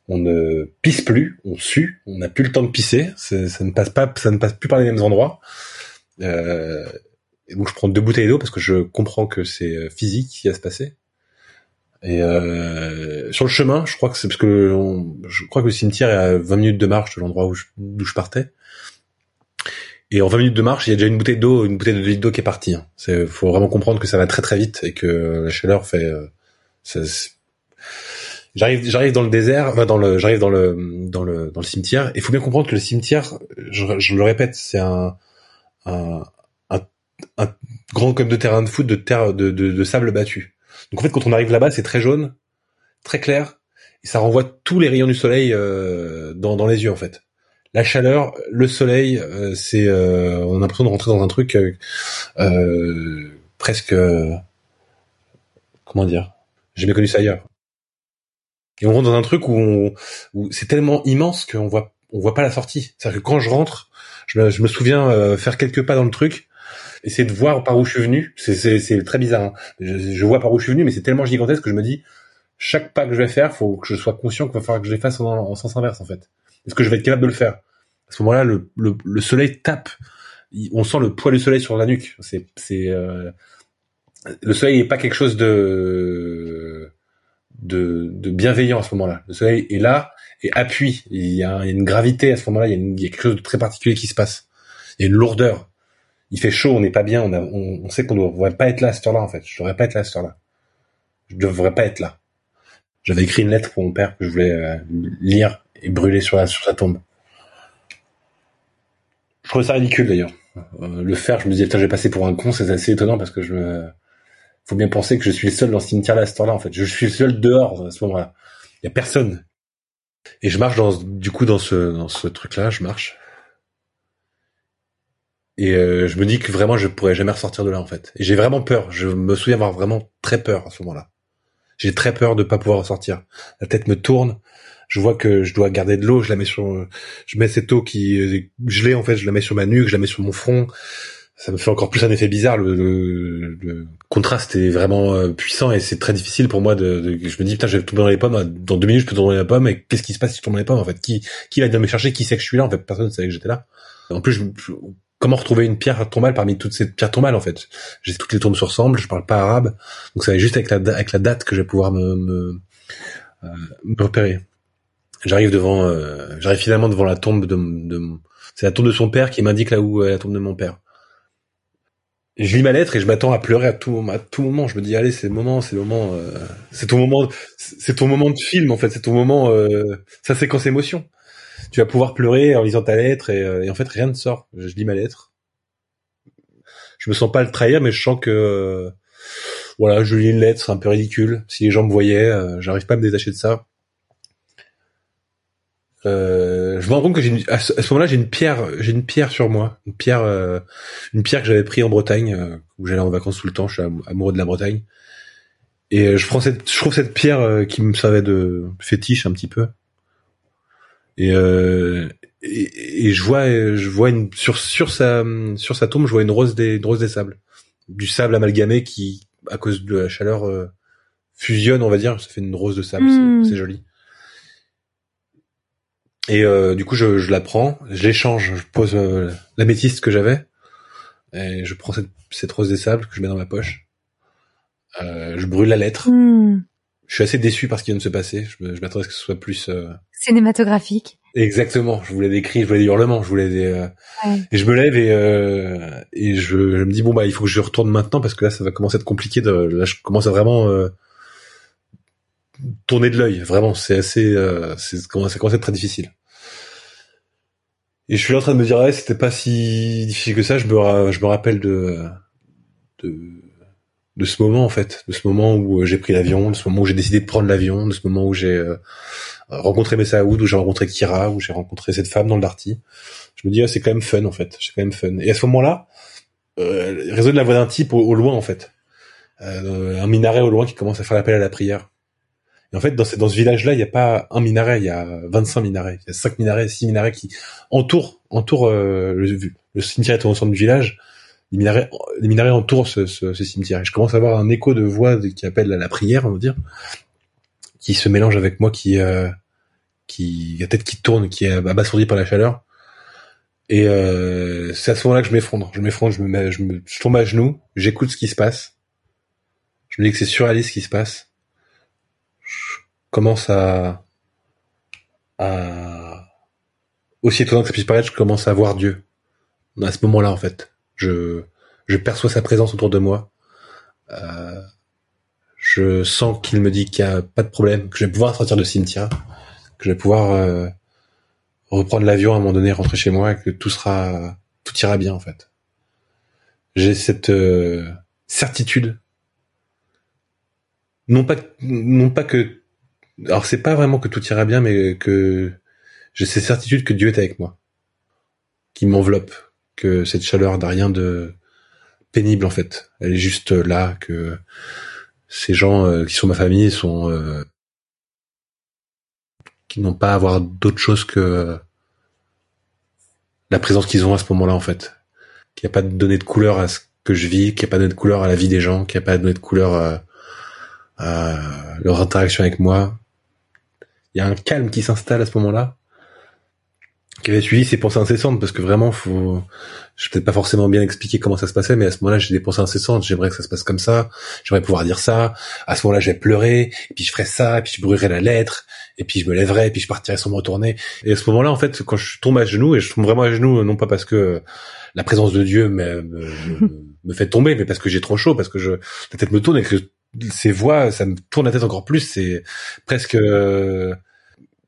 on ne pisse plus, on sue, on n'a plus le temps de pisser, ça ne passe pas, ça ne passe plus par les mêmes endroits. et donc je prends deux bouteilles d'eau parce que je comprends que c'est physique qui va se passer. Et euh, sur le chemin, je crois que c'est parce que je crois que le cimetière est à 20 minutes de marche de l'endroit où je, partais. Et en 20 minutes de marche, il y a déjà une bouteille d'eau, une bouteille de d'eau qui est partie. Hein. C'est, faut vraiment comprendre que ça va très très vite et que la chaleur fait. Euh, J'arrive, j'arrive dans le désert, enfin dans le, j'arrive dans le, dans le, dans le cimetière. Il faut bien comprendre que le cimetière, je, je le répète, c'est un, un, un, grand comme de terrain de foot de terre, de, de, de sable battu. Donc en fait, quand on arrive là-bas, c'est très jaune, très clair, et ça renvoie tous les rayons du soleil euh, dans, dans les yeux en fait. La chaleur, le soleil, euh, c'est, euh, on a l'impression de rentrer dans un truc euh, presque, comment dire, j'ai jamais connu ça ailleurs. Et on rentre dans un truc où, c'est tellement immense qu'on voit on voit pas la sortie. C'est-à-dire que quand je rentre, je me, souviens euh, faire quelques pas dans le truc, essayer de voir par où je suis venu. C'est très bizarre. Hein. Je, vois par où je suis venu, mais c'est tellement gigantesque que je me dis chaque pas que je vais faire, faut que je sois conscient qu'il va falloir que je les fasse en, en, sens inverse en fait. Est-ce que je vais être capable de le faire? À ce moment-là, le, le, le, soleil tape. On sent le poids du soleil sur la nuque. C'est c'est euh... le soleil n'est pas quelque chose de de, de bienveillant à ce moment-là. Le soleil est là et appuie. Il y a une gravité à ce moment-là. Il y, a quelque chose de très particulier qui se passe. Il y a une lourdeur. Il fait chaud, on n'est pas bien. On, on, sait qu'on ne devrait pas être là à cette heure-là en fait. Je devrais pas être là à cette heure-là. Je devrais pas être là. J'avais écrit une lettre pour mon père que je voulais euh, lire et brûler sur, sa tombe. Je trouvais ça ridicule d'ailleurs. Euh, le faire, je me disais, putain, je vais passer pour un con, c'est assez étonnant parce que je me, faut bien penser que je suis le seul dans ce cimetière-là à ce temps-là, en fait. Je suis le seul dehors à ce moment-là. Il y a personne. Et je marche dans, du coup, dans ce, dans ce truc-là, je marche. Et euh, je me dis que vraiment, je pourrais jamais ressortir de là, en fait. Et j'ai vraiment peur. Je me souviens avoir vraiment très peur à ce moment-là. J'ai très peur de pas pouvoir ressortir. La tête me tourne. Je vois que je dois garder de l'eau. Je la mets sur, je mets cette eau qui est gelée, en fait. Je la mets sur ma nuque, je la mets sur mon front ça me fait encore plus un effet bizarre. Le, le, le contraste est vraiment euh, puissant et c'est très difficile pour moi de, de, Je me dis putain, je vais tomber dans les pommes. Dans deux minutes, je peux tomber dans les pommes. Et qu'est-ce qui se passe si je tombe dans les pommes En fait, qui qui va venir me chercher? Qui sait que je suis là? En fait, personne ne savait que j'étais là. En plus, je, comment retrouver une pierre tombale parmi toutes ces pierres tombales En fait, j'ai toutes les tombes se ressemblent. Je parle pas arabe, donc ça va juste avec la avec la date que je vais pouvoir me me, euh, me repérer. J'arrive devant, euh, j'arrive finalement devant la tombe de, de c'est la tombe de son père qui m'indique là où est la tombe de mon père je lis ma lettre et je m'attends à pleurer à tout à tout moment. Je me dis allez, c'est le moment, c'est le moment, euh, c'est ton moment, c'est ton moment de film en fait, c'est ton moment, euh, ça séquence émotion. Tu vas pouvoir pleurer en lisant ta lettre et, euh, et, en fait rien ne sort. Je lis ma lettre. Je me sens pas le trahir, mais je sens que euh, voilà, je lis une lettre, c'est un peu ridicule. Si les gens me voyaient, j'arrive pas à me détacher de ça. Euh, je me rends compte que j'ai à ce, moment-là j'ai une pierre, j'ai une pierre sur moi, une pierre, euh, une pierre que j'avais pris en Bretagne euh, où j'allais en vacances tout le temps. Je suis amoureux de la Bretagne et je prends cette, je trouve cette pierre qui me servait de fétiche un petit peu et, et, et je vois, je vois une sur sur sa sur sa tombe, je vois une rose des une rose des sables, du sable amalgamé qui à cause de la chaleur fusionne, on va dire, ça fait une rose de sable, c'est hmm. joli. Et euh, du coup, je, je, la prends, je l'échange, je pose euh, l'améthyste que j'avais, et je prends cette, cette, rose des sables que je mets dans ma poche. Euh, je brûle la lettre. Hmm. Je suis assez déçu par ce qui vient de se passer. Je, m'attendais à ce que ce soit plus euh, cinématographique. Exactement. Je voulais des cris, je voulais des hurlements, je voulais des. Euh, ouais. Et je me lève et et je, je, me dis bon bah il faut que je retourne maintenant parce que là ça va commencer à être compliqué. De, là je commence à vraiment tourner de l'œil. Vraiment, c'est assez, euh, c'est ça commence à être très difficile. Et je suis là en train de me dire, ouais, c'était pas si difficile que ça. Je me, je me rappelle de, de, de ce moment en fait, de ce moment où euh, j'ai pris l'avion, de ce moment où j'ai décidé de prendre l'avion, de ce moment où j'ai euh, rencontré Messaoud, où j'ai rencontré Kira, où j'ai rencontré cette femme dans le Darty. Je me dis, ah, c'est quand même fun en fait, c'est quand même fun. Et à ce moment-là, euh, résonne la voix d'un type au, au, loin en fait, euh, un minaret au loin qui commence à faire l'appel à la prière. Et en fait, dans ce, village-là, il n'y a pas un minaret, il y a 25 minarets. Il y a 5 minarets, 6 minarets qui entourent, entourent euh, le, le cimetière est au centre du village. Les minarets, les minarets entourent ce, ce, ce, cimetière. Et je commence à avoir un écho de voix qui appelle à la prière, on va dire, qui se mélange avec moi, qui, euh, qui, la tête qui tourne, qui est abasourdi par la chaleur. Et euh, c'est à ce moment-là que je m'effondre. Je m'effondre, je me, mets, je me, je tombe à genoux, j'écoute ce qui se passe. Je me dis que c'est surréaliste ce qui se passe commence à, à aussi étonnant que ça puisse paraître, je commence à voir Dieu. À ce moment-là, en fait, je, je perçois sa présence autour de moi. Euh, je sens qu'il me dit qu'il y a pas de problème, que je vais pouvoir sortir de cimetière, que je vais pouvoir euh, reprendre l'avion à un moment donné, rentrer chez moi, que tout sera, tout ira bien en fait. J'ai cette euh, certitude, non pas, non pas que, alors c'est pas vraiment que tout ira bien, mais que j'ai cette certitude que Dieu est avec moi, qui m'enveloppe, que cette chaleur n'a rien de pénible en fait. Elle est juste là, que ces gens euh, qui sont ma famille sont euh, qui n'ont pas à avoir d'autre chose que la présence qu'ils ont à ce moment-là en fait. Qu'il n'y a pas de données de couleur à ce que je vis, qu'il n'y a pas de de couleur à la vie des gens, qu'il n'y a pas de de couleur à, à leur interaction avec moi. Il y a un calme qui s'installe à ce moment-là qui avait suivi ces pensées incessantes parce que vraiment faut je peut-être pas forcément bien expliquer comment ça se passait mais à ce moment-là j'ai des pensées incessantes j'aimerais que ça se passe comme ça j'aimerais pouvoir dire ça à ce moment-là je vais pleurer et puis je ferai ça et puis je brûlerai la lettre et puis je me lèverai et puis je partirai sans me retourner. Et à ce moment-là en fait quand je tombe à genoux et je tombe vraiment à genoux non pas parce que la présence de Dieu me, me, me fait tomber mais parce que j'ai trop chaud parce que je la tête me tourne et que ces voix ça me tourne la tête encore plus c'est presque euh,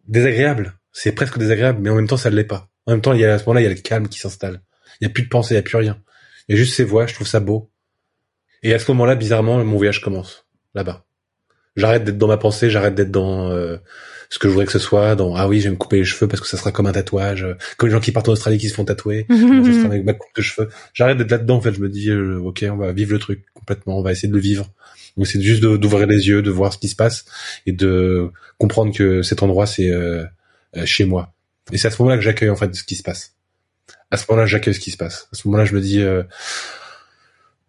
désagréable c'est presque désagréable, mais en même temps, ça ne l'est pas. En même temps, il y a, à ce moment-là, il y a le calme qui s'installe. Il n'y a plus de pensée, il n'y a plus rien. Il y a juste ces voix, je trouve ça beau. Et à ce moment-là, bizarrement, mon voyage commence, là-bas. J'arrête d'être dans ma pensée, j'arrête d'être dans euh, ce que je voudrais que ce soit, dans ah oui, je vais me couper les cheveux parce que ça sera comme un tatouage, euh, comme les gens qui partent en Australie qui se font tatouer, avec ma coupe de cheveux. J'arrête d'être là-dedans, en fait, je me dis euh, ok, on va vivre le truc complètement, on va essayer de le vivre. Donc c'est juste d'ouvrir les yeux, de voir ce qui se passe et de comprendre que cet endroit c'est euh, chez moi. Et c'est à ce moment-là que j'accueille en fait ce qui se passe. À ce moment-là, j'accueille ce qui se passe. À ce moment-là, je me dis, euh,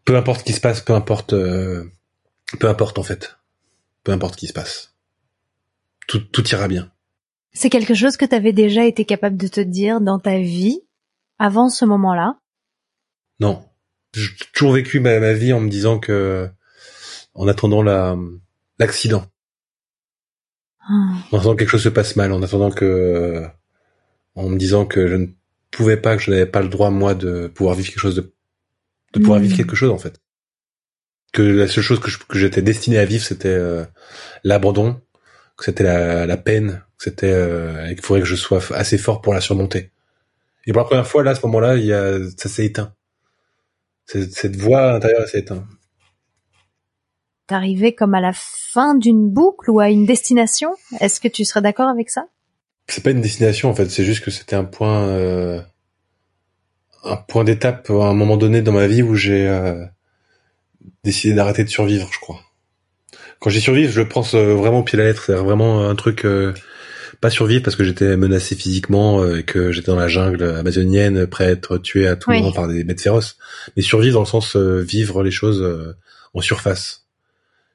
peu importe ce qui se passe, peu importe, euh, peu importe en fait, peu importe ce qui se passe, tout, tout ira bien. C'est quelque chose que tu avais déjà été capable de te dire dans ta vie avant ce moment-là? Non, j'ai toujours vécu ma, ma, vie en me disant que, en attendant la l'accident, en attendant que quelque chose se passe mal, en attendant que, en me disant que je ne pouvais pas, que je n'avais pas le droit moi de pouvoir vivre quelque chose de, de pouvoir vivre mm. quelque chose en fait. Que la seule chose que, j'étais destiné à vivre c'était euh, l'abandon, que c'était la, la, peine, que c'était euh, qu'il faudrait que je sois assez fort pour la surmonter. Et pour la première fois là, à ce moment-là, il y a, ça s'est éteint. Cette, cette voix intérieure s'est éteinte t'arrivais comme à la fin d'une boucle ou à une destination? Est-ce que tu serais d'accord avec ça? C'est pas une destination en fait, c'est juste que c'était un point, euh, un point d'étape à un moment donné dans ma vie où j'ai euh, décidé d'arrêter de survivre, je crois. Quand j'ai survécu, je le pense euh, vraiment au pied de la lettre. C'est vraiment un truc pas survivre parce que j'étais menacé physiquement et que j'étais dans la jungle amazonienne, prêt à être tué à tout moment par des bêtes féroces. Mais survivre dans le sens vivre les choses en surface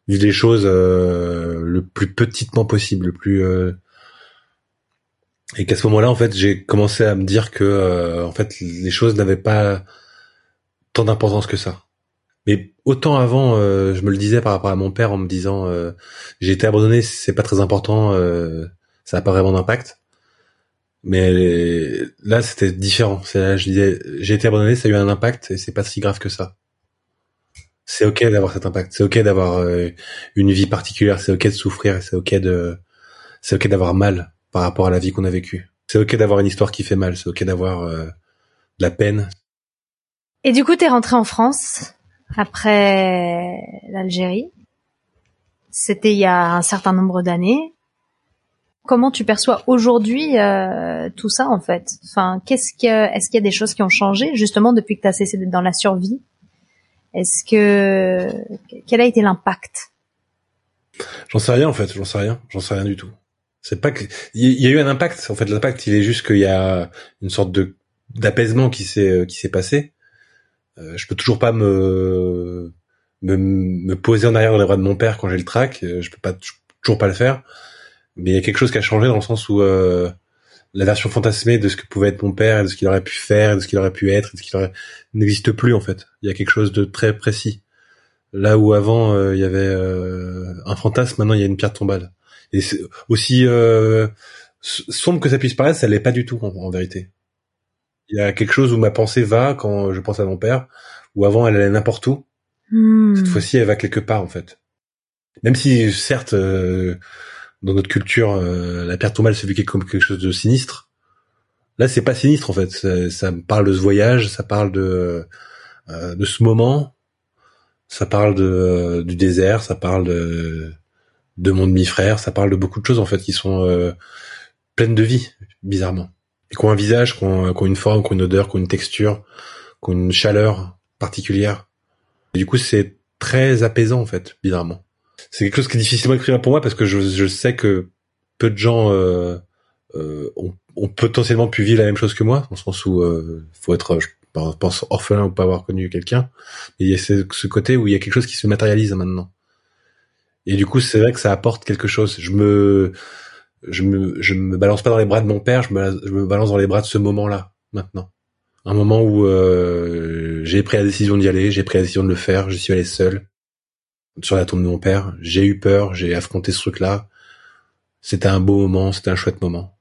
vivre les choses euh, le plus petitement possible, le plus euh, et qu'à ce moment-là, en fait, j'ai commencé à me dire que euh, en fait les choses n'avaient pas tant d'importance que ça. Mais autant avant, je me le disais par rapport à mon père en me disant j'ai été abandonné, c'est pas très important, ça n'a pas vraiment d'impact. Mais là, c'était différent. C'est je disais j'ai été abandonné, ça a eu un impact et c'est pas si grave que ça c'est ok d'avoir cet impact, c'est ok d'avoir euh, une vie particulière, c'est ok de souffrir, c'est ok de, c'est ok d'avoir mal par rapport à la vie qu'on a vécue. C'est ok d'avoir une histoire qui fait mal, c'est ok d'avoir euh, de la peine. Et du coup, t'es rentré en France après l'Algérie. C'était il y a un certain nombre d'années. Comment tu perçois aujourd'hui euh, tout ça en fait? Enfin, qu'est-ce que est-ce qu'il y a des choses qui ont changé justement depuis que tu as cessé d'être dans la survie? Est-ce que quel a été l'impact? J'en sais rien en fait, j'en sais rien, j'en sais rien du tout. C'est pas que il y a eu un impact. En fait, l'impact, il est juste qu'il y a une sorte de d'apaisement qui s'est qui s'est passé. Euh, je peux toujours pas me, me me poser en arrière dans les bras de mon père quand j'ai le trac. Euh, je peux pas toujours pas le faire. Mais il y a quelque chose qui a changé dans le sens où euh, la version fantasmée de ce que pouvait être mon père et de ce qu'il aurait pu faire, de ce qu'il aurait pu être, de ce qu'il aurait n'existe plus en fait. Il y a quelque chose de très précis. Là où avant euh, il y avait euh, un fantasme, maintenant il y a une pierre tombale. Et c'est aussi euh, sombre que ça puisse paraître, ça l'est pas du tout en, vérité. Il y a quelque chose où ma pensée va quand je pense à mon père, où avant elle allait n'importe où. Hmm. Cette fois-ci, elle va quelque part en fait. Même si, certes, euh, dans notre culture, euh, la perte tombale c'est vu comme quelque chose de sinistre. Là, c'est pas sinistre en fait. Ça, ça, parle de ce voyage, ça parle de euh, de ce moment, ça parle de du désert, ça parle de de mon demi-frère, ça parle de beaucoup de choses en fait qui sont euh, pleines de vie, bizarrement, et qui ont un visage, qui ont, qui ont une forme, qui ont une odeur, qui ont une texture, qui ont une chaleur particulière. Du coup, c'est très apaisant en fait, bizarrement c'est quelque chose qui est difficilement écrire pour moi parce que je, je sais que peu de gens euh, euh, ont, ont, potentiellement pu vivre la même chose que moi, dans le sens où euh, faut être, je pense, orphelin ou pas avoir connu quelqu'un. Mais il y a ce, ce, côté où il y a quelque chose qui se matérialise maintenant. Et du coup, c'est vrai que ça apporte quelque chose. Je me, je me, je me balance pas dans les bras de mon père, je me, je me balance dans les bras de ce moment-là, maintenant. Un moment où euh, j'ai pris la décision d'y aller, j'ai pris la décision de le faire, je suis allé seul sur la tombe de mon père. J'ai eu peur, j'ai affronté ce truc-là. C'était un beau moment, c'était un chouette moment.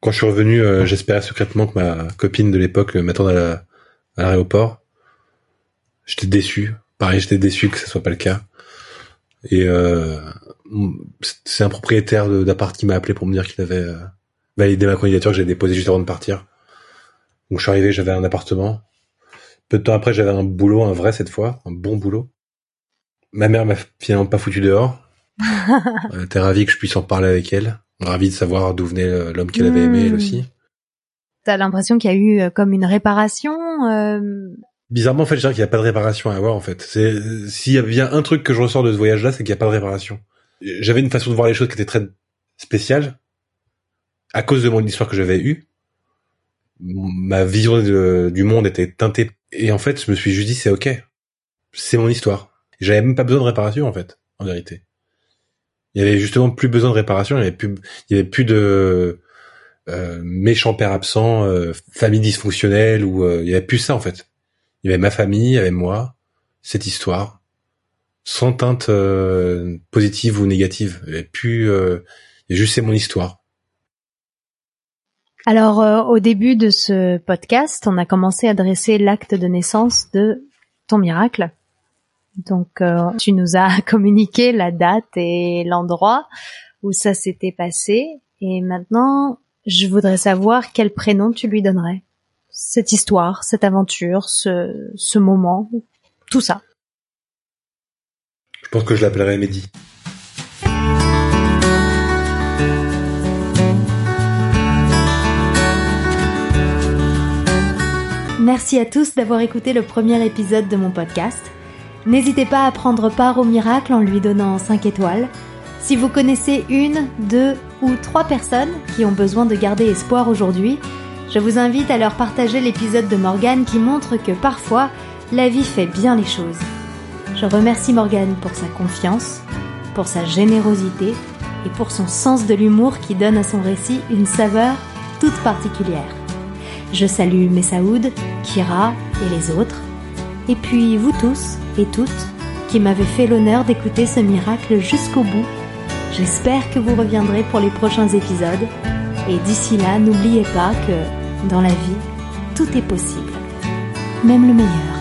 Quand je suis revenu, euh, j'espérais secrètement que ma copine de l'époque m'attende à l'aéroport. J'étais déçu. Pareil, j'étais déçu que ce soit pas le cas. Et euh, c'est un propriétaire d'appart qui m'a appelé pour me dire qu'il avait euh, validé ma candidature que j'ai déposée juste avant de partir. Donc je suis arrivé, j'avais un appartement. Peu de temps après, j'avais un boulot, un vrai cette fois, un bon boulot. Ma mère m'a finalement pas foutu dehors. elle était ravie que je puisse en parler avec elle. Ravie de savoir d'où venait euh, l'homme qu'elle avait aimé, elle hmm. aussi. T'as l'impression qu'il y a eu euh, comme une réparation euh... Bizarrement, en fait, je dirais qu'il n'y a pas de réparation à avoir, en fait. C'est, s'il y a bien un truc que je ressors de ce voyage-là, c'est qu'il n'y a pas de réparation. J'avais une façon de voir les choses qui était très spéciale. À cause de mon histoire que j'avais eue. Ma vision du monde était teintée. Et en fait, je me suis juste dit, c'est ok. C'est mon histoire j'avais même pas besoin de réparation en fait, en vérité. Il y avait justement plus besoin de réparation. Il y avait plus, il y avait plus de euh, méchants pères absents, euh, famille dysfonctionnelle ou euh, il y avait plus ça en fait. Il y avait ma famille, il y avait moi, cette histoire, sans teinte euh, positive ou négative. Il y avait plus, euh, il juste c'est mon histoire. Alors euh, au début de ce podcast, on a commencé à dresser l'acte de naissance de ton miracle. Donc euh, tu nous as communiqué la date et l'endroit où ça s'était passé et maintenant je voudrais savoir quel prénom tu lui donnerais. Cette histoire, cette aventure, ce, ce moment, tout ça. Je pense que je l'appellerai Mehdi. Merci à tous d'avoir écouté le premier épisode de mon podcast. N'hésitez pas à prendre part au miracle en lui donnant 5 étoiles. Si vous connaissez une, deux ou trois personnes qui ont besoin de garder espoir aujourd'hui, je vous invite à leur partager l'épisode de Morgane qui montre que parfois, la vie fait bien les choses. Je remercie Morgane pour sa confiance, pour sa générosité et pour son sens de l'humour qui donne à son récit une saveur toute particulière. Je salue Messaoud, Kira et les autres. Et puis vous tous, et toutes qui m'avez fait l'honneur d'écouter ce miracle jusqu'au bout. J'espère que vous reviendrez pour les prochains épisodes. Et d'ici là, n'oubliez pas que dans la vie, tout est possible, même le meilleur.